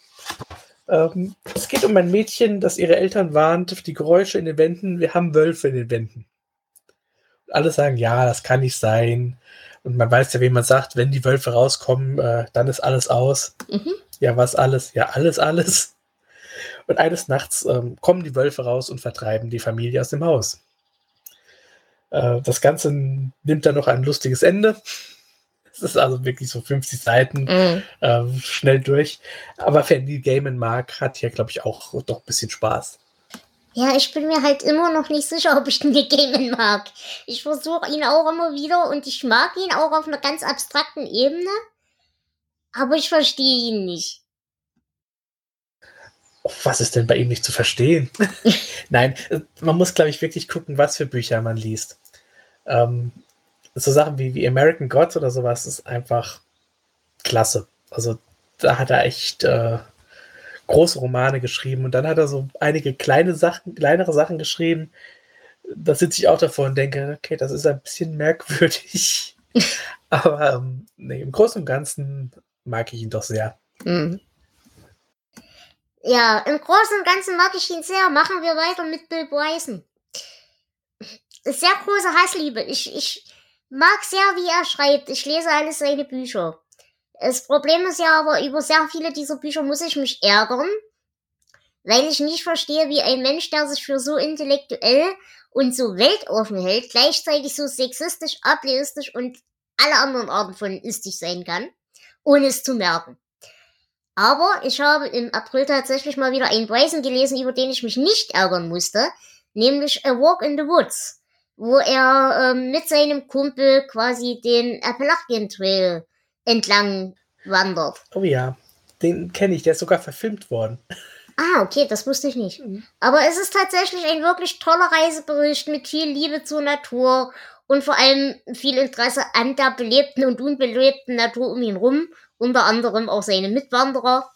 Ähm, es geht um ein Mädchen, das ihre Eltern warnt, die Geräusche in den Wänden, wir haben Wölfe in den Wänden. Und alle sagen, ja, das kann nicht sein. Und man weiß ja, wie man sagt, wenn die Wölfe rauskommen, äh, dann ist alles aus. Mhm. Ja, was alles? Ja, alles, alles. Und eines Nachts ähm, kommen die Wölfe raus und vertreiben die Familie aus dem Haus. Äh, das Ganze nimmt dann noch ein lustiges Ende. Es ist also wirklich so 50 Seiten mhm. äh, schnell durch. Aber wer Neil Gaiman mag, hat hier, glaube ich, auch doch ein bisschen Spaß. Ja, ich bin mir halt immer noch nicht sicher, ob ich Neil Gaiman mag. Ich versuche ihn auch immer wieder und ich mag ihn auch auf einer ganz abstrakten Ebene. Aber ich verstehe ihn nicht. Was ist denn bei ihm nicht zu verstehen? [LAUGHS] Nein, man muss, glaube ich, wirklich gucken, was für Bücher man liest. Ähm, so Sachen wie, wie American Gods oder sowas ist einfach klasse. Also da hat er echt äh, große Romane geschrieben und dann hat er so einige kleine Sachen, kleinere Sachen geschrieben. Da sitze ich auch davor und denke, okay, das ist ein bisschen merkwürdig. [LAUGHS] Aber ähm, nee, im Großen und Ganzen mag ich ihn doch sehr. Mhm. Ja, im Großen und Ganzen mag ich ihn sehr. Machen wir weiter mit Bill Bryson sehr große Hassliebe. Ich, ich mag sehr, wie er schreibt. Ich lese alles seine Bücher. Das Problem ist ja aber, über sehr viele dieser Bücher muss ich mich ärgern, weil ich nicht verstehe, wie ein Mensch, der sich für so intellektuell und so weltoffen hält, gleichzeitig so sexistisch, ableistisch und alle anderen Arten von istig sein kann, ohne es zu merken. Aber ich habe im April tatsächlich mal wieder einen Bryson gelesen, über den ich mich nicht ärgern musste, nämlich A Walk in the Woods wo er ähm, mit seinem Kumpel quasi den Appalachian Trail entlang wandert. Oh ja, den kenne ich, der ist sogar verfilmt worden. Ah, okay, das wusste ich nicht. Mhm. Aber es ist tatsächlich ein wirklich toller Reisebericht mit viel Liebe zur Natur und vor allem viel Interesse an der belebten und unbelebten Natur um ihn rum, unter anderem auch seine Mitwanderer.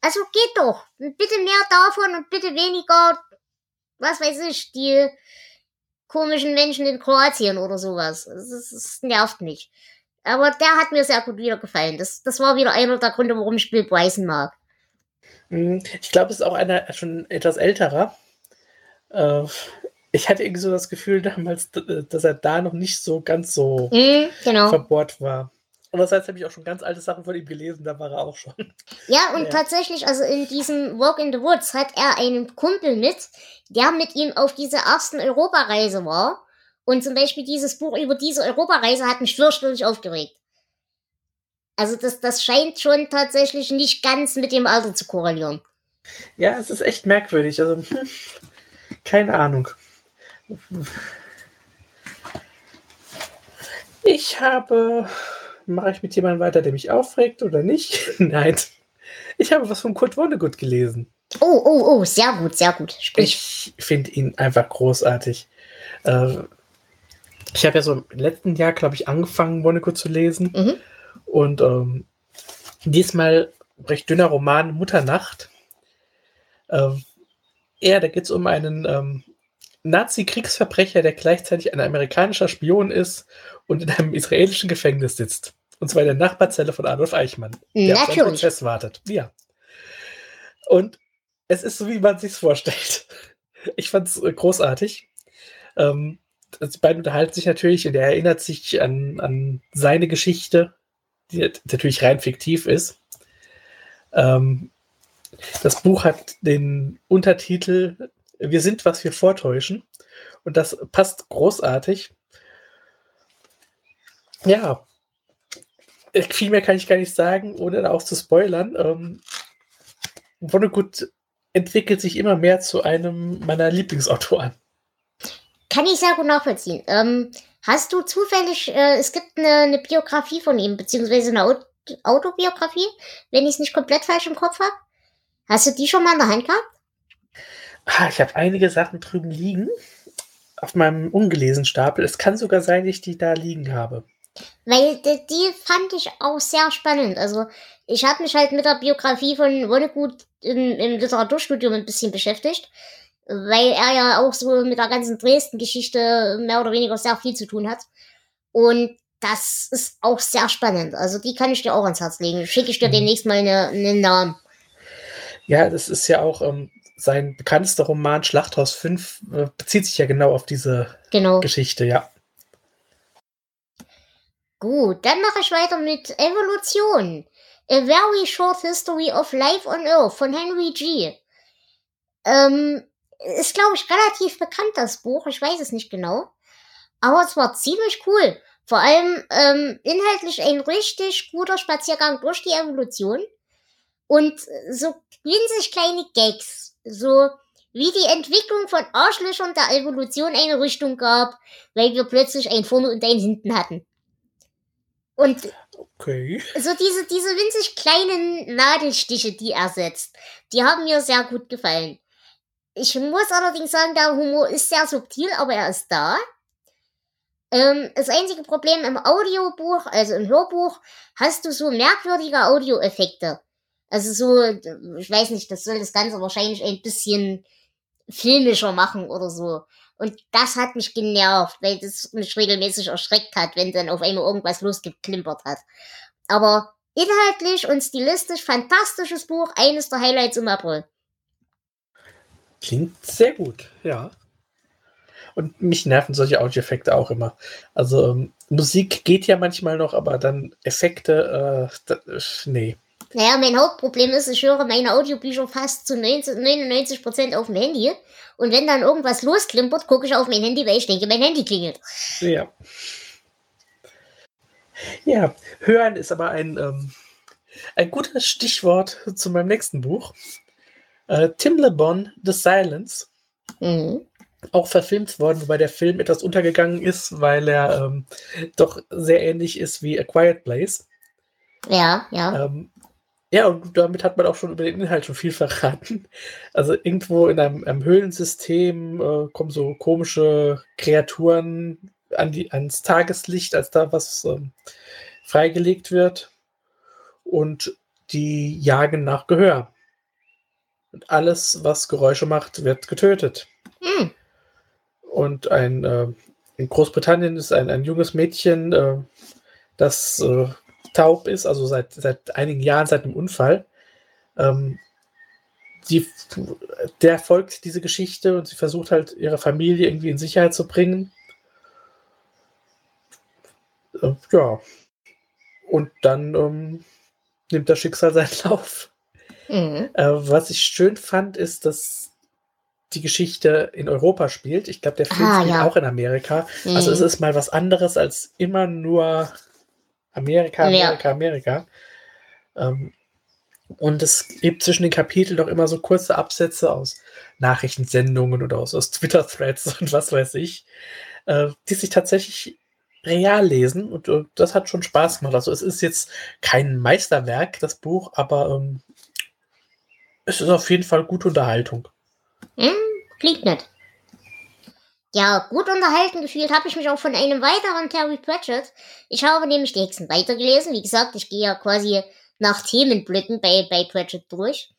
Also geht doch. Bitte mehr davon und bitte weniger, was weiß ich, die komischen Menschen in Kroatien oder sowas. Das, nervt mich. Aber der hat mir sehr gut wieder gefallen. Das, das war wieder einer der Gründe, warum ich Bill Bryson mag. Mhm. Ich glaube, es ist auch einer schon etwas älterer. Äh, ich hatte irgendwie so das Gefühl damals, dass er da noch nicht so ganz so mhm, genau. verbohrt war. Und das heißt, habe ich auch schon ganz alte Sachen von ihm gelesen, da war er auch schon. Ja, und ja. tatsächlich, also in diesem Walk in the Woods hat er einen Kumpel mit, der mit ihm auf dieser ersten Europareise war. Und zum Beispiel dieses Buch über diese Europareise hat mich fürchterlich aufgeregt. Also das, das scheint schon tatsächlich nicht ganz mit dem Alter zu korrelieren. Ja, es ist echt merkwürdig. Also, hm, keine Ahnung. Ich habe mache ich mit jemandem weiter, der mich aufregt oder nicht? [LAUGHS] Nein. Ich habe was von Kurt Vonnegut gelesen. Oh, oh, oh, sehr gut, sehr gut. Sprich. Ich finde ihn einfach großartig. Äh, ich habe ja so im letzten Jahr, glaube ich, angefangen, Vonnegut zu lesen. Mhm. Und ähm, diesmal recht dünner Roman Mutternacht. Äh, ja, da geht es um einen ähm, Nazi-Kriegsverbrecher, der gleichzeitig ein amerikanischer Spion ist und in einem israelischen Gefängnis sitzt. Und zwar in der Nachbarzelle von Adolf Eichmann, der auf den Prozess wartet. Ja. Und es ist so, wie man sich vorstellt. Ich fand es äh, großartig. Ähm, die beiden unterhalten sich natürlich und er erinnert sich an, an seine Geschichte, die natürlich rein fiktiv ist. Ähm, das Buch hat den Untertitel Wir sind, was wir vortäuschen. Und das passt großartig. Ja, viel mehr kann ich gar nicht sagen, ohne da auch zu spoilern. Ähm, Vonnegut entwickelt sich immer mehr zu einem meiner Lieblingsautoren. Kann ich sehr gut nachvollziehen. Ähm, hast du zufällig, äh, es gibt eine, eine, Biografie von ihm, beziehungsweise eine Aut Autobiografie, wenn ich es nicht komplett falsch im Kopf habe? Hast du die schon mal in der Hand gehabt? Ich habe einige Sachen drüben liegen auf meinem ungelesenen Stapel. Es kann sogar sein, dass ich die da liegen habe. Weil die, die fand ich auch sehr spannend. Also ich habe mich halt mit der Biografie von Vonnegut im, im Literaturstudium ein bisschen beschäftigt, weil er ja auch so mit der ganzen Dresden-Geschichte mehr oder weniger sehr viel zu tun hat. Und das ist auch sehr spannend. Also die kann ich dir auch ans Herz legen. Schicke ich dir mhm. demnächst mal eine, einen Namen. Ja, das ist ja auch ähm, sein bekanntester Roman Schlachthaus 5 äh, bezieht sich ja genau auf diese genau. Geschichte, ja. Gut, dann mache ich weiter mit Evolution. A Very Short History of Life on Earth von Henry G. Ähm, ist, glaube ich, relativ bekannt, das Buch. Ich weiß es nicht genau. Aber es war ziemlich cool. Vor allem ähm, inhaltlich ein richtig guter Spaziergang durch die Evolution. Und so winzig kleine Gags. So wie die Entwicklung von Arschlöchern der Evolution eine Richtung gab, weil wir plötzlich ein vorne und ein hinten hatten. Und okay. so diese, diese winzig kleinen Nadelstiche, die er setzt, die haben mir sehr gut gefallen. Ich muss allerdings sagen, der Humor ist sehr subtil, aber er ist da. Ähm, das einzige Problem im Audiobuch, also im Hörbuch, hast du so merkwürdige Audioeffekte. Also so, ich weiß nicht, das soll das Ganze wahrscheinlich ein bisschen filmischer machen oder so. Und das hat mich genervt, weil das mich regelmäßig erschreckt hat, wenn dann auf einmal irgendwas losgeklimpert hat. Aber inhaltlich und stilistisch fantastisches Buch, eines der Highlights im April. Klingt sehr gut, ja. Und mich nerven solche Audioeffekte auch immer. Also ähm, Musik geht ja manchmal noch, aber dann Effekte, äh, das, nee. Naja, mein Hauptproblem ist, ich höre meine Audiobücher fast zu 90, 99% auf dem Handy. Und wenn dann irgendwas losklimpert, gucke ich auf mein Handy, weil ich denke, mein Handy klingelt. Ja. Ja, hören ist aber ein, ähm, ein gutes Stichwort zu meinem nächsten Buch. Äh, Tim Le Bon, The Silence. Mhm. Auch verfilmt worden, wobei der Film etwas untergegangen ist, weil er ähm, doch sehr ähnlich ist wie A Quiet Place. Ja, ja. Ähm, ja, und damit hat man auch schon über den Inhalt schon viel verraten. Also irgendwo in einem, einem Höhlensystem äh, kommen so komische Kreaturen an die, ans Tageslicht, als da was ähm, freigelegt wird. Und die jagen nach Gehör. Und alles, was Geräusche macht, wird getötet. Hm. und ein äh, in Großbritannien ist ein, ein junges Mädchen, äh, das äh, taub ist, also seit, seit einigen Jahren, seit einem Unfall. Ähm, die, der folgt diese Geschichte und sie versucht halt ihre Familie irgendwie in Sicherheit zu bringen. Äh, ja. Und dann ähm, nimmt das Schicksal seinen Lauf. Mhm. Äh, was ich schön fand, ist, dass die Geschichte in Europa spielt. Ich glaube, der Film ah, spielt ja. auch in Amerika. Mhm. Also es ist mal was anderes als immer nur Amerika, Amerika, ja. Amerika. Ähm, und es gibt zwischen den Kapiteln doch immer so kurze Absätze aus Nachrichtensendungen oder aus, aus Twitter-Threads [LAUGHS] und was weiß ich, äh, die sich tatsächlich real lesen. Und, und, das hat schon Spaß gemacht. Also es ist jetzt kein Meisterwerk, das Buch, aber ähm, es ist auf jeden Fall gute Unterhaltung. Hm, klingt nett. Ja, gut unterhalten gefühlt habe ich mich auch von einem weiteren Terry Pratchett. Ich habe nämlich die Hexen weitergelesen. Wie gesagt, ich gehe ja quasi nach Themenblöcken bei, bei Pratchett durch.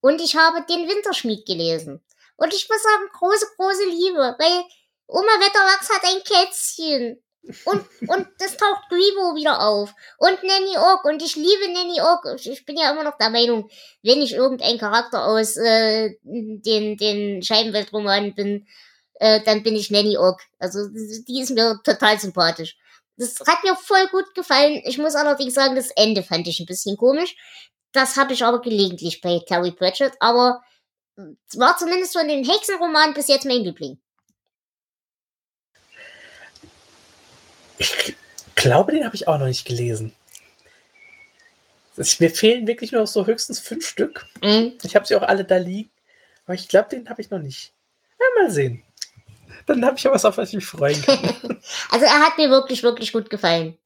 Und ich habe den Winterschmied gelesen. Und ich muss sagen, große, große Liebe, weil Oma Wetterwachs hat ein Kätzchen. Und, und das taucht Gribo wieder auf. Und Nanny Ork. Und ich liebe Nanny Ork. Ich bin ja immer noch der Meinung, wenn ich irgendein Charakter aus äh, den, den Scheibenweltromanen bin, äh, dann bin ich Nanny Ork. Also die ist mir total sympathisch. Das hat mir voll gut gefallen. Ich muss allerdings sagen, das Ende fand ich ein bisschen komisch. Das habe ich aber gelegentlich bei Terry Pratchett, aber es war zumindest von den Hexenromanen bis jetzt mein Liebling. Ich glaube, den habe ich auch noch nicht gelesen. Mir fehlen wirklich nur noch so höchstens fünf Stück. Mhm. Ich habe sie auch alle da liegen. Aber ich glaube, den habe ich noch nicht. Ja, mal sehen. Dann habe ich ja was, auf was ich mich freuen kann. [LAUGHS] also er hat mir wirklich, wirklich gut gefallen.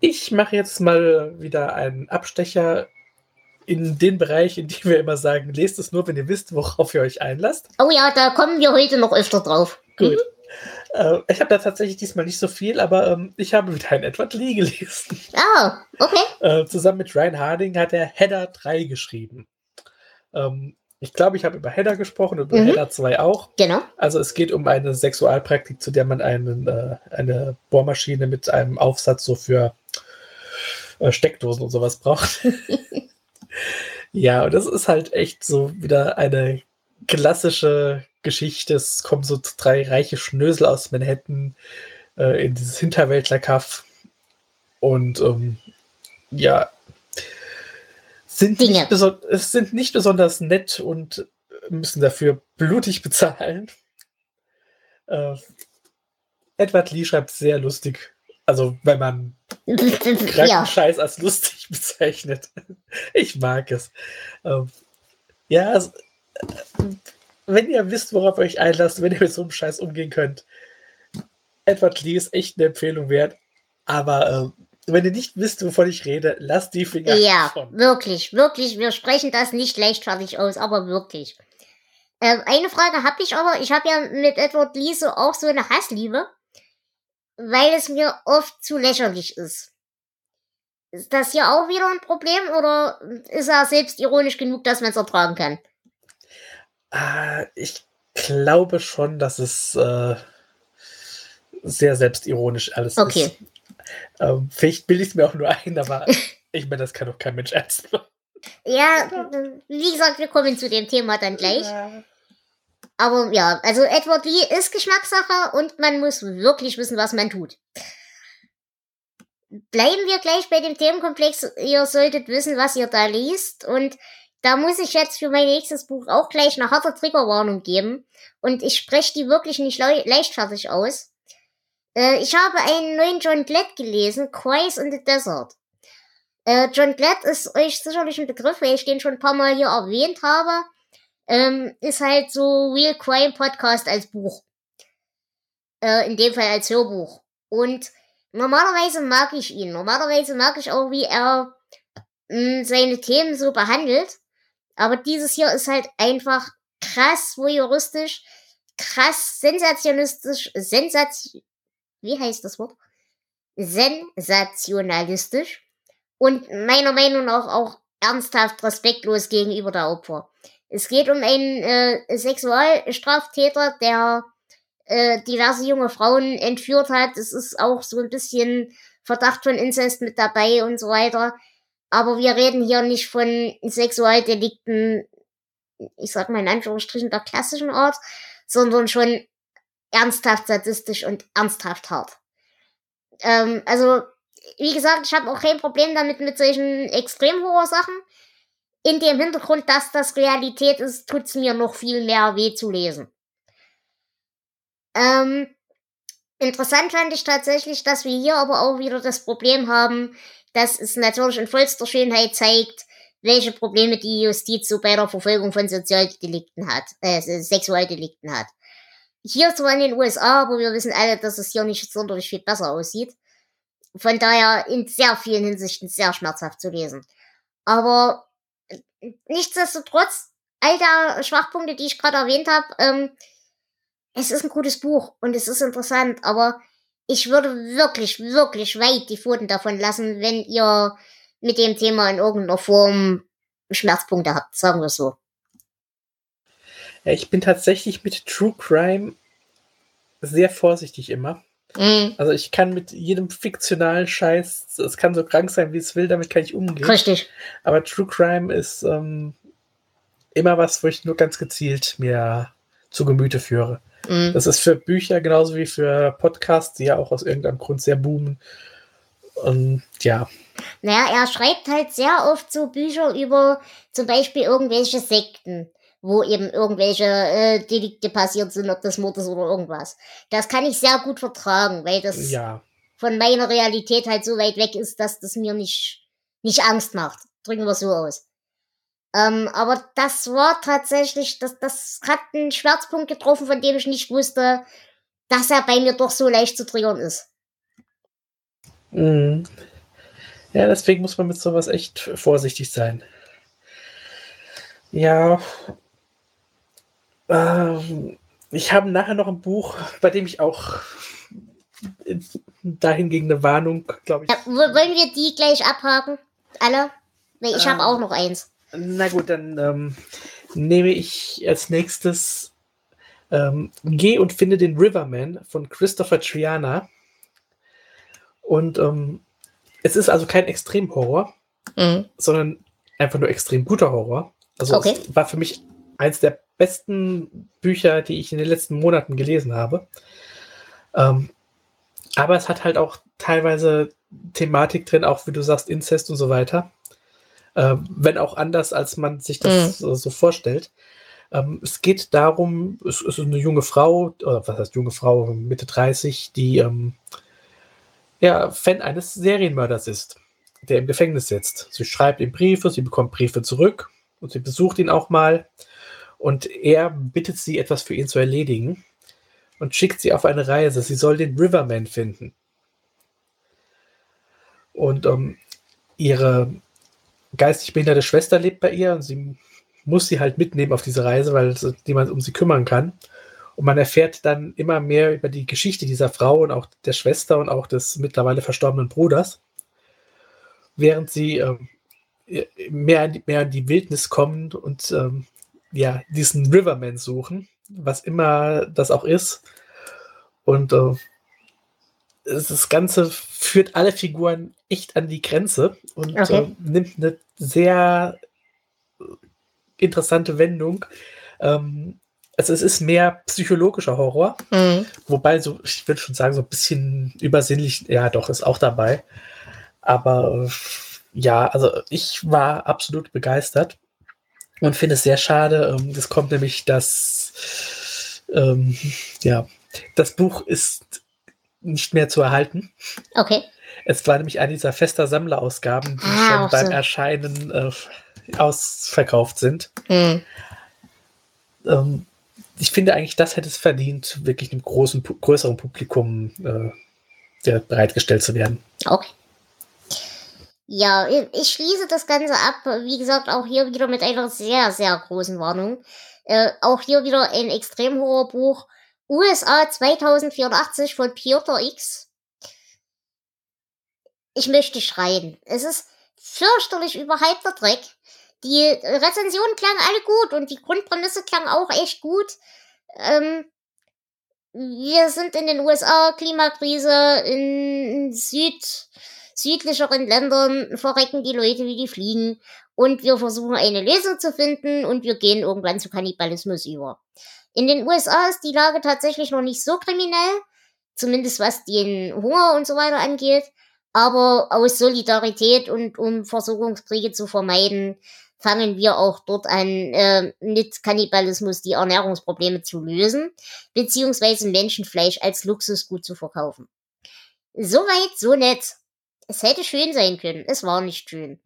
Ich mache jetzt mal wieder einen Abstecher in den Bereich, in dem wir immer sagen, lest es nur, wenn ihr wisst, worauf ihr euch einlasst. Oh ja, da kommen wir heute noch öfter drauf. Gut. Mhm. Äh, ich habe da tatsächlich diesmal nicht so viel, aber ähm, ich habe wieder ein Edward Lee gelesen. Ah, oh, okay. Äh, zusammen mit Ryan Harding hat er Header 3 geschrieben. Ähm, ich glaube, ich habe über Header gesprochen und über mhm. Header 2 auch. Genau. Also es geht um eine Sexualpraktik, zu der man einen, äh, eine Bohrmaschine mit einem Aufsatz so für äh, Steckdosen und sowas braucht. [LAUGHS] ja, und das ist halt echt so wieder eine klassische Geschichte. Es kommen so drei reiche Schnösel aus Manhattan äh, in dieses Hinterwäldlerkaff. Und ähm, ja, sind nicht, es sind nicht besonders nett und müssen dafür blutig [LAUGHS] bezahlen. Äh, Edward Lee schreibt sehr lustig. Also, wenn man [LAUGHS] ja. Scheiß als lustig [LAUGHS] bezeichnet. Ich mag es. Ähm, ja, also, wenn ihr wisst, worauf ihr euch einlasst, wenn ihr mit so einem Scheiß umgehen könnt, Edward Lee ist echt eine Empfehlung wert. Aber äh, wenn ihr nicht wisst, wovon ich rede, lasst die Finger Ja, davon. wirklich, wirklich. Wir sprechen das nicht leichtfertig aus, aber wirklich. Ähm, eine Frage habe ich aber. Ich habe ja mit Edward Lee so auch so eine Hassliebe, weil es mir oft zu lächerlich ist. Ist das hier auch wieder ein Problem oder ist er selbst ironisch genug, dass man es ertragen kann? Ah, ich glaube schon, dass es äh, sehr selbstironisch alles okay. ist. Ähm, vielleicht bilde ich es mir auch nur ein, aber [LAUGHS] ich meine, das kann doch kein Mensch ernst machen. Ja, wie gesagt, wir kommen zu dem Thema dann gleich. Ja. Aber ja, also Edward Lee ist Geschmackssache und man muss wirklich wissen, was man tut. Bleiben wir gleich bei dem Themenkomplex. Ihr solltet wissen, was ihr da liest. Und da muss ich jetzt für mein nächstes Buch auch gleich eine harte Triggerwarnung geben. Und ich spreche die wirklich nicht le leichtfertig aus. Äh, ich habe einen neuen John Glad gelesen, Quies in the Desert. Äh, John Glad ist euch sicherlich ein Begriff, weil ich den schon ein paar Mal hier erwähnt habe. Ähm, ist halt so Real Crime Podcast als Buch. Äh, in dem Fall als Hörbuch. Und normalerweise mag ich ihn. Normalerweise mag ich auch, wie er mh, hm, seine Themen so behandelt. Aber dieses hier ist halt einfach krass voyeuristisch, krass sensationistisch, sensation wie heißt das Wort? Sensationalistisch und meiner Meinung nach auch ernsthaft respektlos gegenüber der Opfer. Es geht um einen äh, Sexualstraftäter, der äh, diverse junge Frauen entführt hat. Es ist auch so ein bisschen Verdacht von Inzest mit dabei und so weiter. Aber wir reden hier nicht von Sexualdelikten, ich sag mal in Anführungsstrichen der klassischen Art, sondern schon ernsthaft sadistisch und ernsthaft hart. Ähm, also, wie gesagt, ich habe auch kein Problem damit mit solchen Extremhorror-Sachen. In dem Hintergrund, dass das Realität ist, tut's mir noch viel mehr weh zu lesen. Ähm, interessant fand ich tatsächlich, dass wir hier aber auch wieder das Problem haben, dass es natürlich in vollster Schönheit zeigt, welche Probleme die Justiz so bei der Verfolgung von Sozialdelikten hat, äh, Sexualdelikten hat. Hier zwar in den USA, aber wir wissen alle, dass es hier nicht sonderlich viel besser aussieht. Von daher in sehr vielen Hinsichten sehr schmerzhaft zu lesen. Aber äh, nichtsdestotrotz, all der Schwachpunkte, die ich gerade erwähnt habe, ähm, es ist ein gutes Buch und es ist interessant, aber ich würde wirklich, wirklich weit die Pfoten davon lassen, wenn ihr mit dem Thema in irgendeiner Form Schmerzpunkte habt, sagen wir so. Ja, ich bin tatsächlich mit True Crime sehr vorsichtig immer. Mhm. Also ich kann mit jedem fiktionalen Scheiß, es kann so krank sein, wie es will, damit kann ich umgehen. Richtig. Aber True Crime ist ähm, immer was, wo ich nur ganz gezielt mir zu Gemüte führe. Mhm. Das ist für Bücher genauso wie für Podcasts, die ja auch aus irgendeinem Grund sehr boomen. Und ja. Naja, er schreibt halt sehr oft so Bücher über zum Beispiel irgendwelche Sekten, wo eben irgendwelche äh, Delikte passiert sind, ob das Mord ist oder irgendwas. Das kann ich sehr gut vertragen, weil das ja. von meiner Realität halt so weit weg ist, dass das mir nicht, nicht Angst macht. Drücken wir so aus. Ähm, aber das war tatsächlich, das, das hat einen Schmerzpunkt getroffen, von dem ich nicht wusste, dass er bei mir doch so leicht zu triggern ist. Mhm. Ja, deswegen muss man mit sowas echt vorsichtig sein. Ja. Ähm, ich habe nachher noch ein Buch, bei dem ich auch dahingegen eine Warnung, glaube ich. Ja, wollen wir die gleich abhaken? Alle? Nee, ich ähm, habe auch noch eins. Na gut, dann ähm, nehme ich als nächstes ähm, Geh und finde den Riverman von Christopher Triana. Und ähm, es ist also kein Extremhorror, mhm. sondern einfach nur extrem guter Horror. Also okay. war für mich eins der besten Bücher, die ich in den letzten Monaten gelesen habe. Ähm, aber es hat halt auch teilweise Thematik drin, auch wie du sagst, Inzest und so weiter. Äh, wenn auch anders, als man sich das mhm. so vorstellt. Ähm, es geht darum, es ist eine junge Frau, oder was heißt junge Frau, Mitte 30, die ähm, ja, Fan eines Serienmörders ist, der im Gefängnis sitzt. Sie schreibt ihm Briefe, sie bekommt Briefe zurück und sie besucht ihn auch mal. Und er bittet sie, etwas für ihn zu erledigen und schickt sie auf eine Reise. Sie soll den Riverman finden. Und ähm, ihre geistig behinderte Schwester lebt bei ihr und sie muss sie halt mitnehmen auf diese Reise, weil niemand um sie kümmern kann. Und man erfährt dann immer mehr über die Geschichte dieser Frau und auch der Schwester und auch des mittlerweile verstorbenen Bruders, während sie ähm, mehr, in, mehr in die Wildnis kommen und ähm, ja, diesen Riverman suchen, was immer das auch ist. Und äh, das Ganze führt alle Figuren echt an die Grenze und okay. äh, nimmt eine sehr interessante Wendung. Ähm, also es ist mehr psychologischer Horror, mhm. wobei so, ich würde schon sagen, so ein bisschen übersinnlich, ja doch, ist auch dabei. Aber ja, also ich war absolut begeistert und finde es sehr schade. Ähm, es kommt nämlich, dass ähm, ja, das Buch ist nicht mehr zu erhalten. Okay. Es war nämlich eine dieser fester Sammlerausgaben, die ah, schon beim so. Erscheinen äh, ausverkauft sind. Mhm. Ähm, ich finde eigentlich, das hätte es verdient, wirklich einem großen, größeren Publikum äh, bereitgestellt zu werden. Okay. Ja, ich schließe das Ganze ab. Wie gesagt, auch hier wieder mit einer sehr, sehr großen Warnung. Äh, auch hier wieder ein Extremhorrorbuch. USA 2084 von Piotr X. Ich möchte schreien. Es ist fürchterlich überhypter Dreck. die Rezensionen klangen alle gut und die Grundprämisse klang auch echt gut. Ähm, wir sind in den USA, Klimakrise, in Süd, südlicheren Ländern verrecken die Leute wie die Fliegen und wir versuchen eine Lösung zu finden und wir gehen irgendwann zu Kannibalismus über. In den USA ist die Lage tatsächlich noch nicht so kriminell, zumindest was den Hunger und so weiter angeht, aber aus Solidarität und um Versorgungskriege zu vermeiden, fangen wir auch dort an, äh, mit Kannibalismus die Ernährungsprobleme zu lösen, beziehungsweise Menschenfleisch als Luxusgut zu verkaufen. Soweit, so nett. Es hätte schön sein können. Es war nicht schön.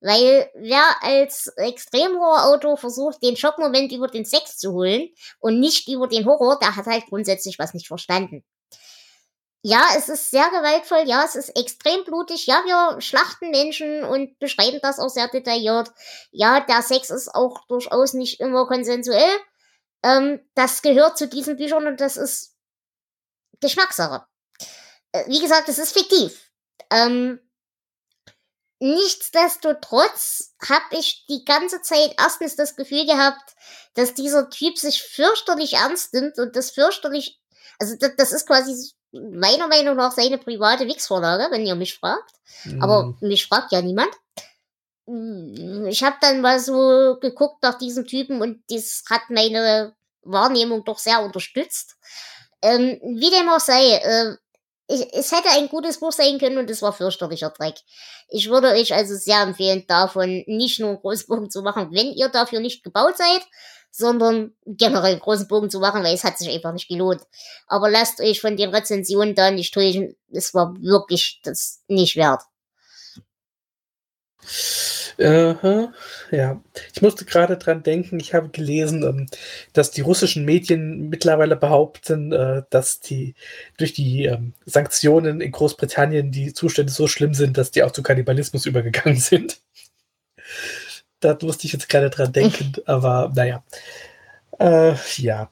Weil wer als Extremhorror-Autor versucht, den Schockmoment über den Sex zu holen und nicht über den Horror, der hat halt grundsätzlich was nicht verstanden ja, es ist sehr gewaltvoll, ja, es ist extrem blutig, ja, wir schlachten Menschen und beschreiben das auch sehr detailliert. Ja, der Sex ist auch durchaus nicht immer konsensuell. Ähm, das gehört zu diesen Büchern und das ist Geschmackssache. Äh, wie gesagt, es ist fiktiv. Ähm, nichtsdestotrotz habe ich die ganze Zeit erstens das Gefühl gehabt, dass dieser Typ sich fürchterlich ernst nimmt und das fürchterlich, also das, das ist quasi meiner Meinung nach seine private Wix-Vorlage, wenn ihr mich fragt. Mhm. Aber mich fragt ja niemand. Hm, ich habe dann mal so geguckt nach diesem Typen und das hat meine Wahrnehmung doch sehr unterstützt. Ähm, wie dem auch sei, äh, ich, es hätte ein gutes Buch sein können und es war fürchterlicher Dreck. Ich würde euch also sehr empfehlen, davon nicht nur einen großen Punkt zu machen, wenn ihr dafür nicht gebaut seid, sondern generell einen großen Bogen zu machen, weil es hat sich einfach nicht gelohnt. Aber lasst euch von den Rezensionen da nicht täuschen. Es war wirklich das nicht wert. Uh, ja, ich musste gerade dran denken, ich habe gelesen, ähm, dass die russischen Medien mittlerweile behaupten, äh, dass die durch die ähm, Sanktionen in Großbritannien die Zustände so schlimm sind, dass die auch zu Kannibalismus übergegangen [LAUGHS] sind da musste ich jetzt gerade dran denken, [LAUGHS] aber naja. Äh, ja.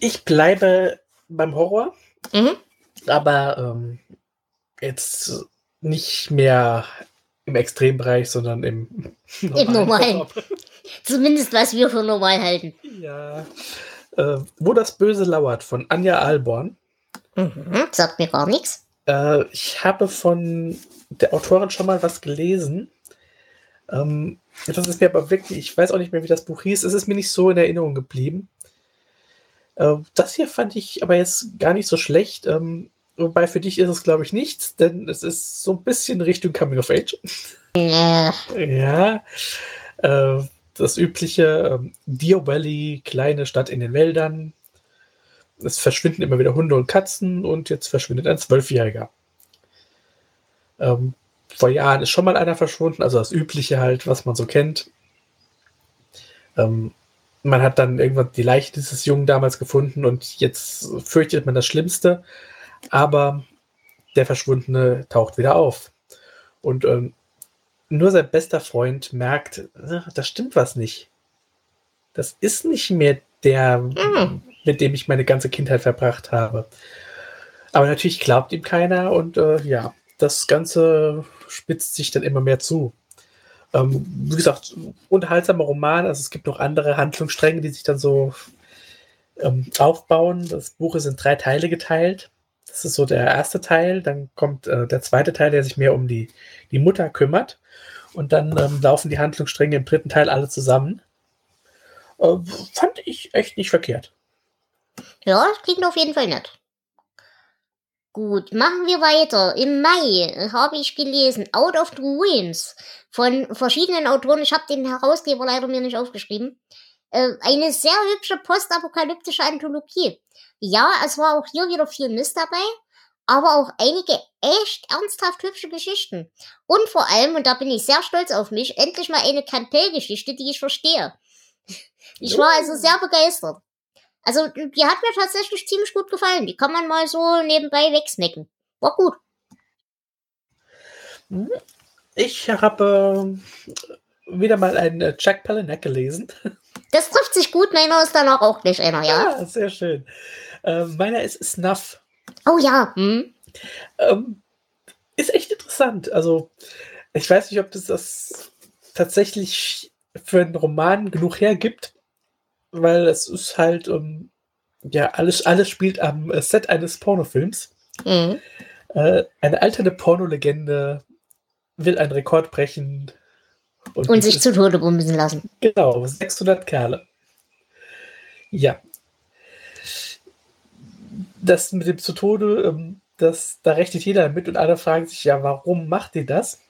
Ich bleibe beim Horror, mhm. aber ähm, jetzt nicht mehr im Extrembereich, sondern im normalen. Im normalen. [LAUGHS] Zumindest was wir für normal halten. Ja. Äh, Wo das Böse lauert von Anja Alborn. Mhm, sagt mir gar nichts. Äh, ich habe von der Autorin schon mal was gelesen. Ähm, das ist mir aber wirklich, ich weiß auch nicht mehr, wie das Buch hieß, es ist mir nicht so in Erinnerung geblieben. Äh, das hier fand ich aber jetzt gar nicht so schlecht. Ähm, wobei für dich ist es, glaube ich, nichts, denn es ist so ein bisschen Richtung Coming of Age. Ja. ja. Äh, das übliche äh, Deer Valley, kleine Stadt in den Wäldern. Es verschwinden immer wieder Hunde und Katzen und jetzt verschwindet ein Zwölfjähriger. Ähm, vor Jahren ist schon mal einer verschwunden, also das Übliche halt, was man so kennt. Ähm, man hat dann irgendwann die Leiche dieses Jungen damals gefunden und jetzt fürchtet man das Schlimmste, aber der Verschwundene taucht wieder auf. Und ähm, nur sein bester Freund merkt, ach, da stimmt was nicht. Das ist nicht mehr der, mhm. mit dem ich meine ganze Kindheit verbracht habe. Aber natürlich glaubt ihm keiner und äh, ja, das Ganze spitzt sich dann immer mehr zu. Ähm, wie gesagt, unterhaltsamer Roman, also es gibt noch andere Handlungsstränge, die sich dann so ähm, aufbauen. Das Buch ist in drei Teile geteilt. Das ist so der erste Teil. Dann kommt äh, der zweite Teil, der sich mehr um die, die Mutter kümmert. Und dann ähm, laufen die Handlungsstränge im dritten Teil alle zusammen. Äh, fand ich echt nicht verkehrt. Ja, das klingt auf jeden Fall nett. Gut, machen wir weiter. Im Mai habe ich gelesen Out of the Ruins von verschiedenen Autoren. Ich habe den Herausgeber leider mir nicht aufgeschrieben. Äh, eine sehr hübsche postapokalyptische Anthologie. Ja, es war auch hier wieder viel Mist dabei, aber auch einige echt ernsthaft hübsche Geschichten. Und vor allem, und da bin ich sehr stolz auf mich, endlich mal eine Campbell-Geschichte, die ich verstehe. [LAUGHS] Ich war also sehr begeistert. Also, die hat mir tatsächlich ziemlich gut gefallen. Die kann man mal so nebenbei wegsnacken. War gut. Mhm. Ich habe äh, wieder mal einen äh, Jack Palahniuk gelesen. [LAUGHS] Das trifft sich gut. Meiner ist dann auch gleich einer, ja? Ja, sehr schön. Äh, meiner ist Snuff. Oh ja. Hm. Ähm, ist echt interessant. Also, ich weiß nicht, ob das das tatsächlich für einen Roman genug hergibt, weil es ist halt, um, ähm, ja, alles, alles spielt am Set eines Pornofilms. Mhm. Äh, eine alternde Pornolegende will einen Rekord brechen. Und, und sich zu Tode bumsen lassen. Genau, 600 Kerle. Ja. Das mit dem zu Tode, ähm, das, da rechnet jeder mit und alle fragen sich, ja, warum macht ihr das?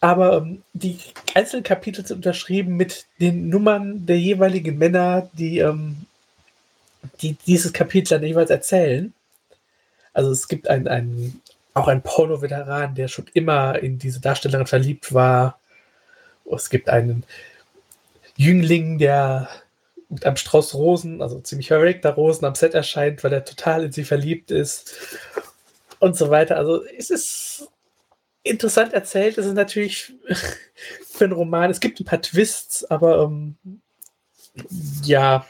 Aber ähm, die einzelnen Kapitel sind unterschrieben mit den Nummern der jeweiligen Männer, die, ähm, die dieses Kapitel dann jeweils erzählen. Also es gibt einen, einen auch einen Porno-Veteran, der schon immer in diese Darstellerin verliebt war. Es gibt einen Jüngling, der mit einem Strauß Rosen, also ziemlich verrückter Rosen am Set erscheint, weil er total in sie verliebt ist und so weiter. Also es ist interessant erzählt. Es ist natürlich [LAUGHS] für einen Roman, es gibt ein paar Twists, aber ähm, ja.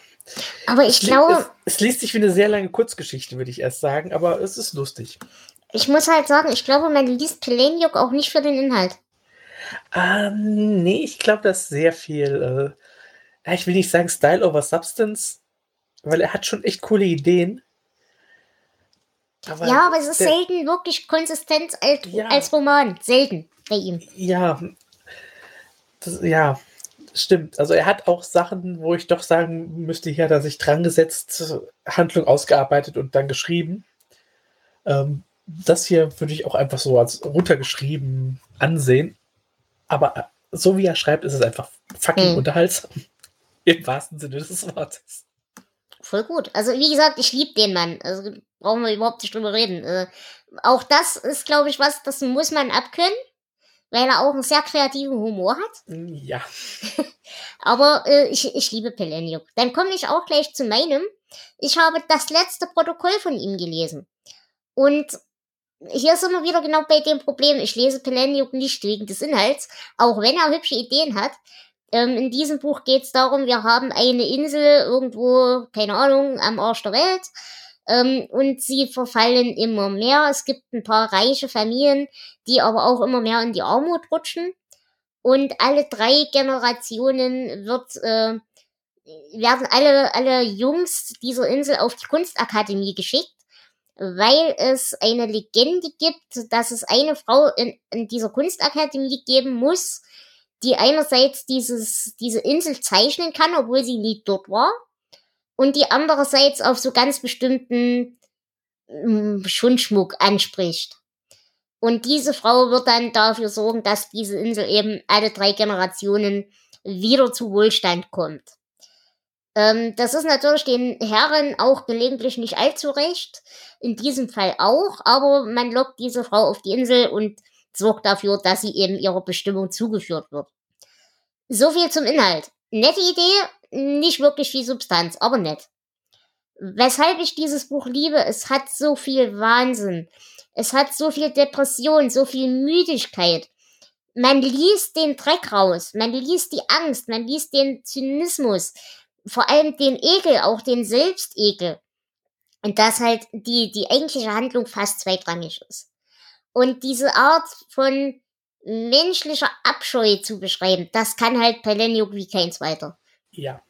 Aber ich es glaube. Es, es, liest sich wie eine sehr lange Kurzgeschichte, würde ich erst sagen, aber es ist lustig. Ich muss halt sagen, ich glaube, man liest Peleniuk auch nicht für den Inhalt. Ähm, nee, ich glaube, dass sehr viel, äh, ich will nicht sagen Style over Substance, weil er hat schon echt coole Ideen. Aber ja, aber es ist der, selten wirklich konsistent als, ja, als Roman. Selten bei ihm. Ja, das, ja, stimmt. Also er hat auch Sachen, wo ich doch sagen müsste, hier hat er sich dran gesetzt, Handlung ausgearbeitet und dann geschrieben. Ähm, das hier würde ich auch einfach so als runtergeschrieben ansehen. Aber so wie er schreibt, ist es einfach fucking hm. unterhaltsam. Im wahrsten Sinne des Wortes. Voll gut. Also, wie gesagt, ich liebe den Mann. Also, brauchen wir überhaupt nicht drüber reden. Äh, auch das ist, glaube ich, was, das muss man abkönnen, weil er auch einen sehr kreativen Humor hat. Ja. [LAUGHS] Aber äh, ich, ich liebe Peleniuk. Dann komme ich auch gleich zu meinem. Ich habe das letzte Protokoll von ihm gelesen. Und hier sind wir wieder genau bei dem Problem. Ich lese Peleniuk nicht wegen des Inhalts, auch wenn er hübsche Ideen hat. Ähm, in diesem Buch geht es darum, wir haben eine Insel irgendwo, keine Ahnung, am Arsch der Welt. Ähm, und sie verfallen immer mehr. Es gibt ein paar reiche Familien, die aber auch immer mehr in die Armut rutschen. Und alle drei Generationen wird, äh, werden alle, alle Jungs dieser Insel auf die Kunstakademie geschickt weil es eine Legende gibt, dass es eine Frau in, in dieser Kunstakademie geben muss, die einerseits dieses, diese Insel zeichnen kann, obwohl sie nie dort war, und die andererseits auf so ganz bestimmten ähm, Schundschmuck anspricht. Und diese Frau wird dann dafür sorgen, dass diese Insel eben alle drei Generationen wieder zu Wohlstand kommt. Ähm, das ist natürlich den Herren auch gelegentlich nicht allzu recht. In diesem Fall auch, aber man lockt diese Frau auf die Insel und sorgt dafür, dass sie eben ihrer Bestimmung zugeführt wird. So viel zum Inhalt. Nette Idee, nicht wirklich viel Substanz, aber nett. Weshalb ich dieses Buch liebe, es hat so viel Wahnsinn. Es hat so viel Depression, so viel Müdigkeit. Man liest den Dreck raus, man liest die Angst, man liest den Zynismus, vor allem den Ekel, auch den Selbstekel. Und dass halt die, die eigentliche Handlung fast zweitrangig ist. Und diese Art von menschlicher Abscheu zu beschreiben, das kann halt Peleniuk wie keins weiter. Ja.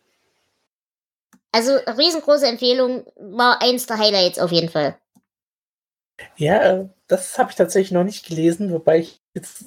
Also riesengroße Empfehlung, war eins der Highlights auf jeden Fall. Ja, äh, das habe ich tatsächlich noch nicht gelesen, wobei ich jetzt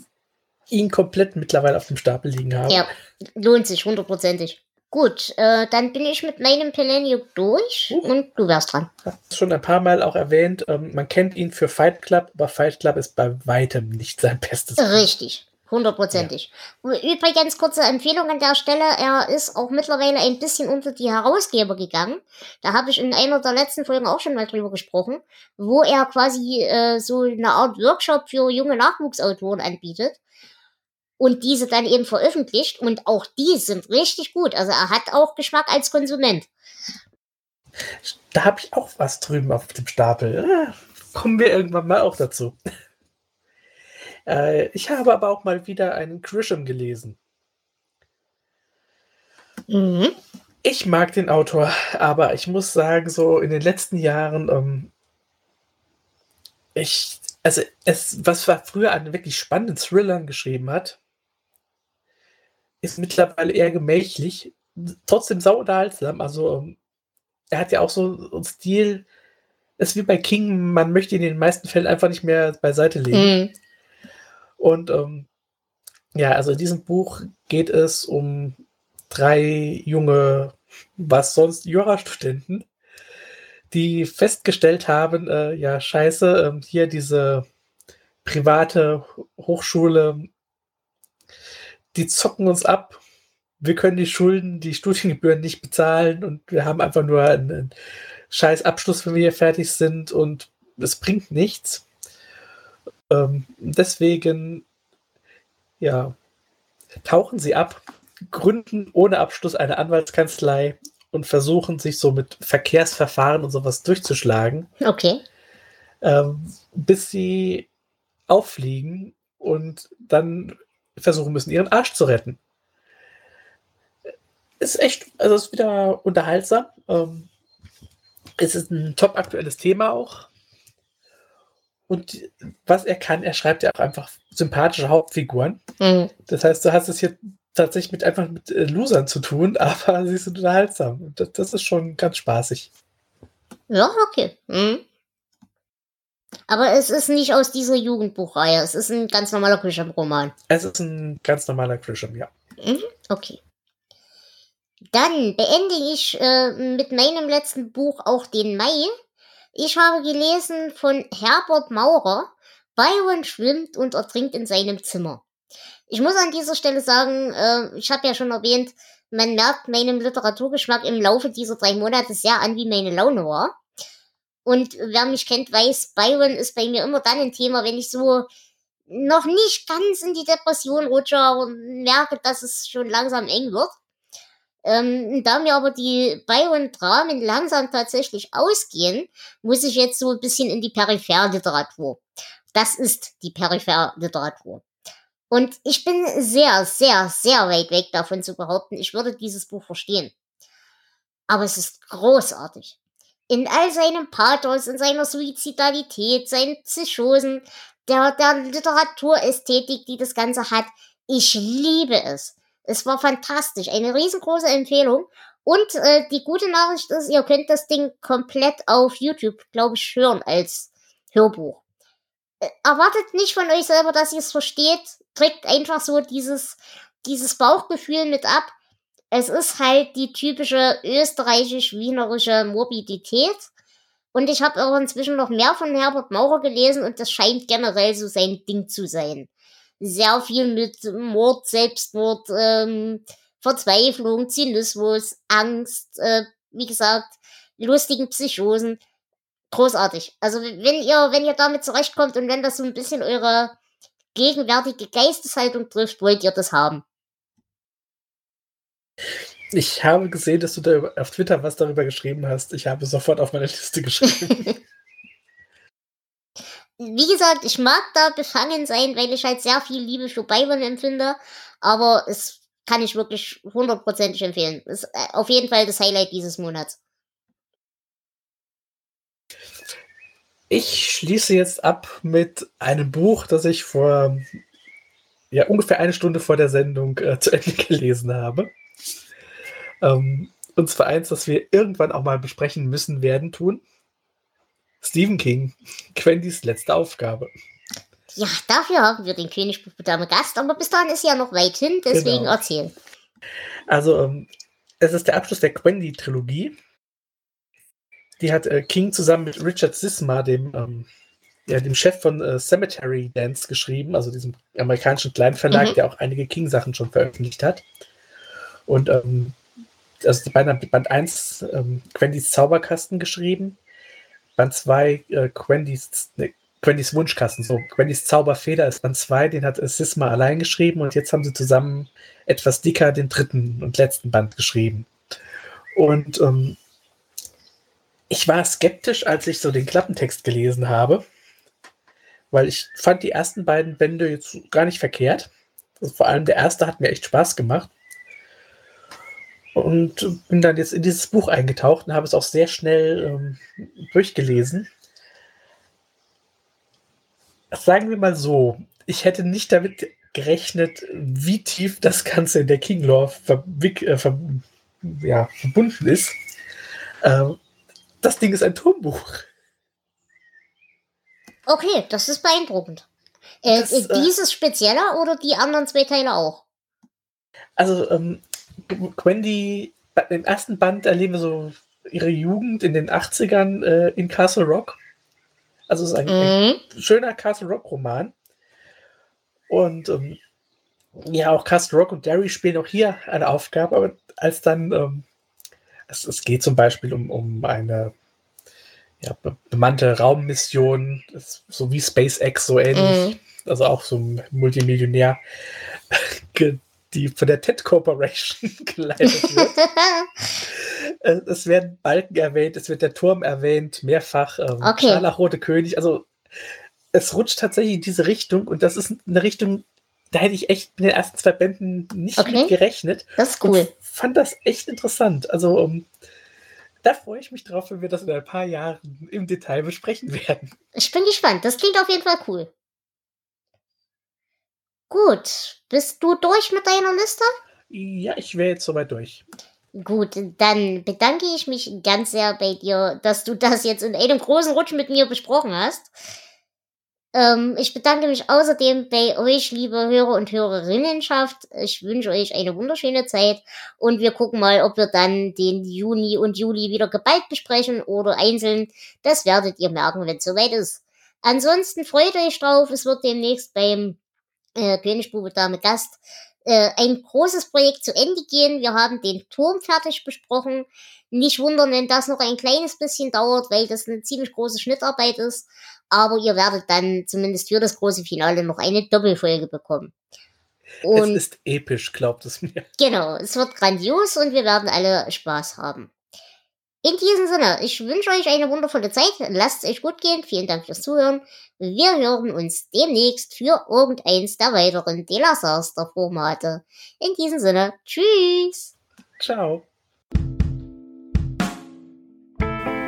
ihn komplett mittlerweile auf dem Stapel liegen habe. Ja, lohnt sich hundertprozentig. Gut, äh, dann bin ich mit meinem Peleniuk durch uh. und du wärst dran. Schon ein paar Mal auch erwähnt, ähm, man kennt ihn für Fight Club, aber Fight Club ist bei weitem nicht sein bestes. Richtig, hundertprozentig. Ja. Übrigens, kurze Empfehlung an der Stelle, er ist auch mittlerweile ein bisschen unter die Herausgeber gegangen. Da habe ich in einer der letzten Folgen auch schon mal drüber gesprochen, wo er quasi äh, so eine Art Workshop für junge Nachwuchsautoren anbietet und diese dann eben veröffentlicht und auch die sind richtig gut. Also er hat auch Geschmack als Konsument. Da habe ich auch was drüben auf dem Stapel. Ja, kommen wir irgendwann mal auch dazu. [LAUGHS] Äh, ich habe aber auch mal wieder einen Grisham gelesen. Mhm. Ich mag den Autor, aber ich muss sagen, so in den letzten Jahren, ähm, ich, also es, was er früher an wirklich spannenden Thrillern geschrieben hat, ist mittlerweile eher gemächlich, trotzdem sau unterhaltsam. Also ähm, er hat ja auch so einen Stil, ist wie bei King, man möchte ihn in den meisten Fällen einfach nicht mehr beiseite legen. Mhm. Und ähm, ja, also in diesem Buch geht es um drei junge, was sonst, Jurastudenten, die festgestellt haben, äh, ja, scheiße, äh, hier diese private Hochschule, die zocken uns ab. Wir können die Schulden, die Studiengebühren nicht bezahlen und wir haben einfach nur einen, scheiß Abschluss, wenn wir hier fertig sind und es bringt nichts. Ähm, deswegen, ja, tauchen sie ab, gründen ohne Abschluss eine Anwaltskanzlei und versuchen sich so mit Verkehrsverfahren und sowas durchzuschlagen. Okay. Ähm, bis sie auffliegen und dann versuchen müssen, ihren Arsch zu retten. Ist echt, also ist wieder unterhaltsam. Ähm, es ist ein top aktuelles Thema auch. Und was er kann, er schreibt ja auch einfach sympathische Hauptfiguren. Mhm. Das heißt, du hast es hier tatsächlich mit einfach mit äh, Losern zu tun, [LAUGHS] aber sie sind unterhaltsam. Und das, das ist schon ganz spaßig. Ja, okay. Mhm. Aber es ist nicht aus dieser Jugendbuchreihe. Es ist ein ganz normaler Grisham-Roman. Es ist ein ganz normaler Grisham, ja. Mhm, okay. Dann beende ich äh, mit meinem letzten Buch auch den Mai. Ich habe gelesen von Herbert Maurer. Byron schwimmt und ertrinkt in seinem Zimmer. Ich muss an dieser Stelle sagen, äh, ich habe ja schon erwähnt, man merkt meinem Literaturgeschmack im Laufe dieser drei Monate sehr an, wie meine Laune war. Und wer mich kennt, weiß, Byron ist bei mir immer dann ein Thema, wenn ich so noch nicht ganz in die Depression rutsche und merke, dass es schon langsam eng wird. Ähm, da mir aber die Byron-Dramen langsam tatsächlich ausgehen, muss ich jetzt so ein bisschen in die Peripherliteratur. Das ist die Peripherliteratur. Und ich bin sehr, sehr, sehr weit weg davon zu behaupten, ich würde dieses Buch verstehen. Aber es ist großartig in all seinem Pathos, in seiner Suizidalität, seinen Psychosen, der, der Literaturästhetik, die das Ganze hat. Ich liebe es. Es war fantastisch. Eine riesengroße Empfehlung. Und äh, die gute Nachricht ist, ihr könnt das Ding komplett auf YouTube, glaube ich, hören als Hörbuch. Äh, erwartet nicht von euch selber, dass ihr es versteht. Kriegt einfach so dieses, dieses Bauchgefühl mit ab es ist halt die typische österreichisch-wienerische Morbidität. Und ich habe auch inzwischen noch mehr von Herbert Maurer gelesen und das scheint generell so sein Ding zu sein. Sehr viel mit Mord, Selbstmord, ähm, Verzweiflung, Zynismus, Angst, äh, wie gesagt, lustigen Psychosen. Großartig. Also wenn ihr, wenn ihr damit zurechtkommt und wenn das so ein bisschen eure gegenwärtige Geisteshaltung trifft, wollt ihr das haben. Ich habe gesehen, dass du da auf Twitter was darüber geschrieben hast. Ich habe sofort auf meine Liste geschrieben. [LAUGHS] Wie gesagt, ich mag da befangen sein, weil ich halt sehr viel Liebe für Byron empfinde. Aber es kann ich wirklich hundertprozentig empfehlen. Ist äh, auf jeden Fall das Highlight dieses Monats. Ich schließe jetzt ab mit einem Buch, das ich vor ja, ungefähr eine Stunde vor der Sendung äh, zu Ende [LAUGHS] gelesen habe. Ähm, und zwar eins, das wir irgendwann auch mal besprechen müssen werden tun. Stephen King, [LAUGHS] Quendys letzte Aufgabe. Ja, dafür haben wir den König Dame Gast, aber bis dahin ist ja noch weit hin, deswegen genau. erzählen. Also, ähm, es ist der Abschluss der Quendy-Trilogie. Die hat äh, King zusammen mit Richard Sisma, dem, ähm, ja, dem Chef von äh, Cemetery Dance, geschrieben, also diesem amerikanischen Kleinverlag, mhm. der auch einige King-Sachen schon veröffentlicht hat. Und ähm, also die beiden haben Band 1 ähm, Quendys Zauberkasten geschrieben, Band 2 äh, Quendys, ne, Quendys Wunschkasten, so Quendys Zauberfeder ist Band 2, den hat Sisma allein geschrieben und jetzt haben sie zusammen etwas dicker den dritten und letzten Band geschrieben. Und ähm, ich war skeptisch, als ich so den Klappentext gelesen habe, weil ich fand die ersten beiden Bände jetzt gar nicht verkehrt. Also vor allem der erste hat mir echt Spaß gemacht und bin dann jetzt in dieses Buch eingetaucht und habe es auch sehr schnell ähm, durchgelesen. Sagen wir mal so, ich hätte nicht damit gerechnet, wie tief das Ganze in der King Lore äh, ver ja, verbunden ist. Ähm, das Ding ist ein Turmbuch. Okay, das ist beeindruckend. Äh, das, äh, dieses spezieller oder die anderen zwei Teile auch? Also, ähm, Wendy, im ersten Band erleben wir so ihre Jugend in den 80ern äh, in Castle Rock. Also es ist ein, mhm. ein schöner Castle Rock-Roman. Und ähm, ja, auch Castle Rock und Derry spielen auch hier eine Aufgabe, aber als dann, ähm, es, es, geht zum Beispiel um, um eine ja, bemannte Raummission, so wie SpaceX, so ähnlich. Mhm. Also auch so ein Multimillionär, [LAUGHS] die von der TED Corporation [LAUGHS] geleitet wird. [LAUGHS] Äh, es werden Balken erwähnt, es wird der Turm erwähnt, mehrfach. Ähm, okay. Scharlachrote König. Also es rutscht tatsächlich in diese Richtung und das ist eine Richtung, da hätte ich echt mit den ersten zwei Bänden nicht okay. mit gerechnet. Das ist cool. fand das echt interessant. Also um, ähm, da freue ich mich drauf, wenn wir das in ein paar Jahren im Detail besprechen werden. Ich bin gespannt. Das klingt auf jeden Fall cool. Gut. Bist du durch mit deiner Liste? Ja, ich wäre jetzt soweit durch. Gut, dann bedanke ich mich ganz sehr bei dir, dass du das jetzt in einem großen Rutsch mit mir besprochen hast. Ähm, ich bedanke mich außerdem bei euch, liebe Hörer und Hörerinnenschaft. Ich wünsche euch eine wunderschöne Zeit und wir gucken mal, ob wir dann den Juni und Juli wieder geballt besprechen oder einzeln. Das werdet ihr merken, wenn es soweit ist. Ansonsten freut euch drauf. Es wird demnächst beim äh, Königsbube Dame Gast äh, ein großes Projekt zu Ende gehen. Wir haben den Turm fertig besprochen. Nicht wundern, wenn das noch ein kleines bisschen dauert, weil das eine ziemlich große Schnittarbeit ist aber ihr werdet dann zumindest für das große Finale noch eine Doppelfolge bekommen. Und es ist episch, glaubt es mir. Genau, es wird grandios und wir werden alle Spaß haben. In diesem Sinne, ich wünsche euch eine wundervolle Zeit. Lasst es euch gut gehen. Vielen Dank fürs Zuhören. Wir hören uns demnächst für irgendeins der weiteren Dela Saster Formate. In diesem Sinne, tschüss. Ciao.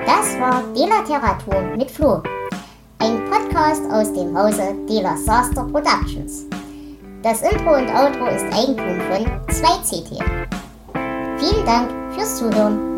Das war Delateratur mit Flo ein Podcast aus dem Hause Dela Saster Productions. Das Intro und Outro ist Eigentum von 2CT. Vielen Dank fürs Zuhören.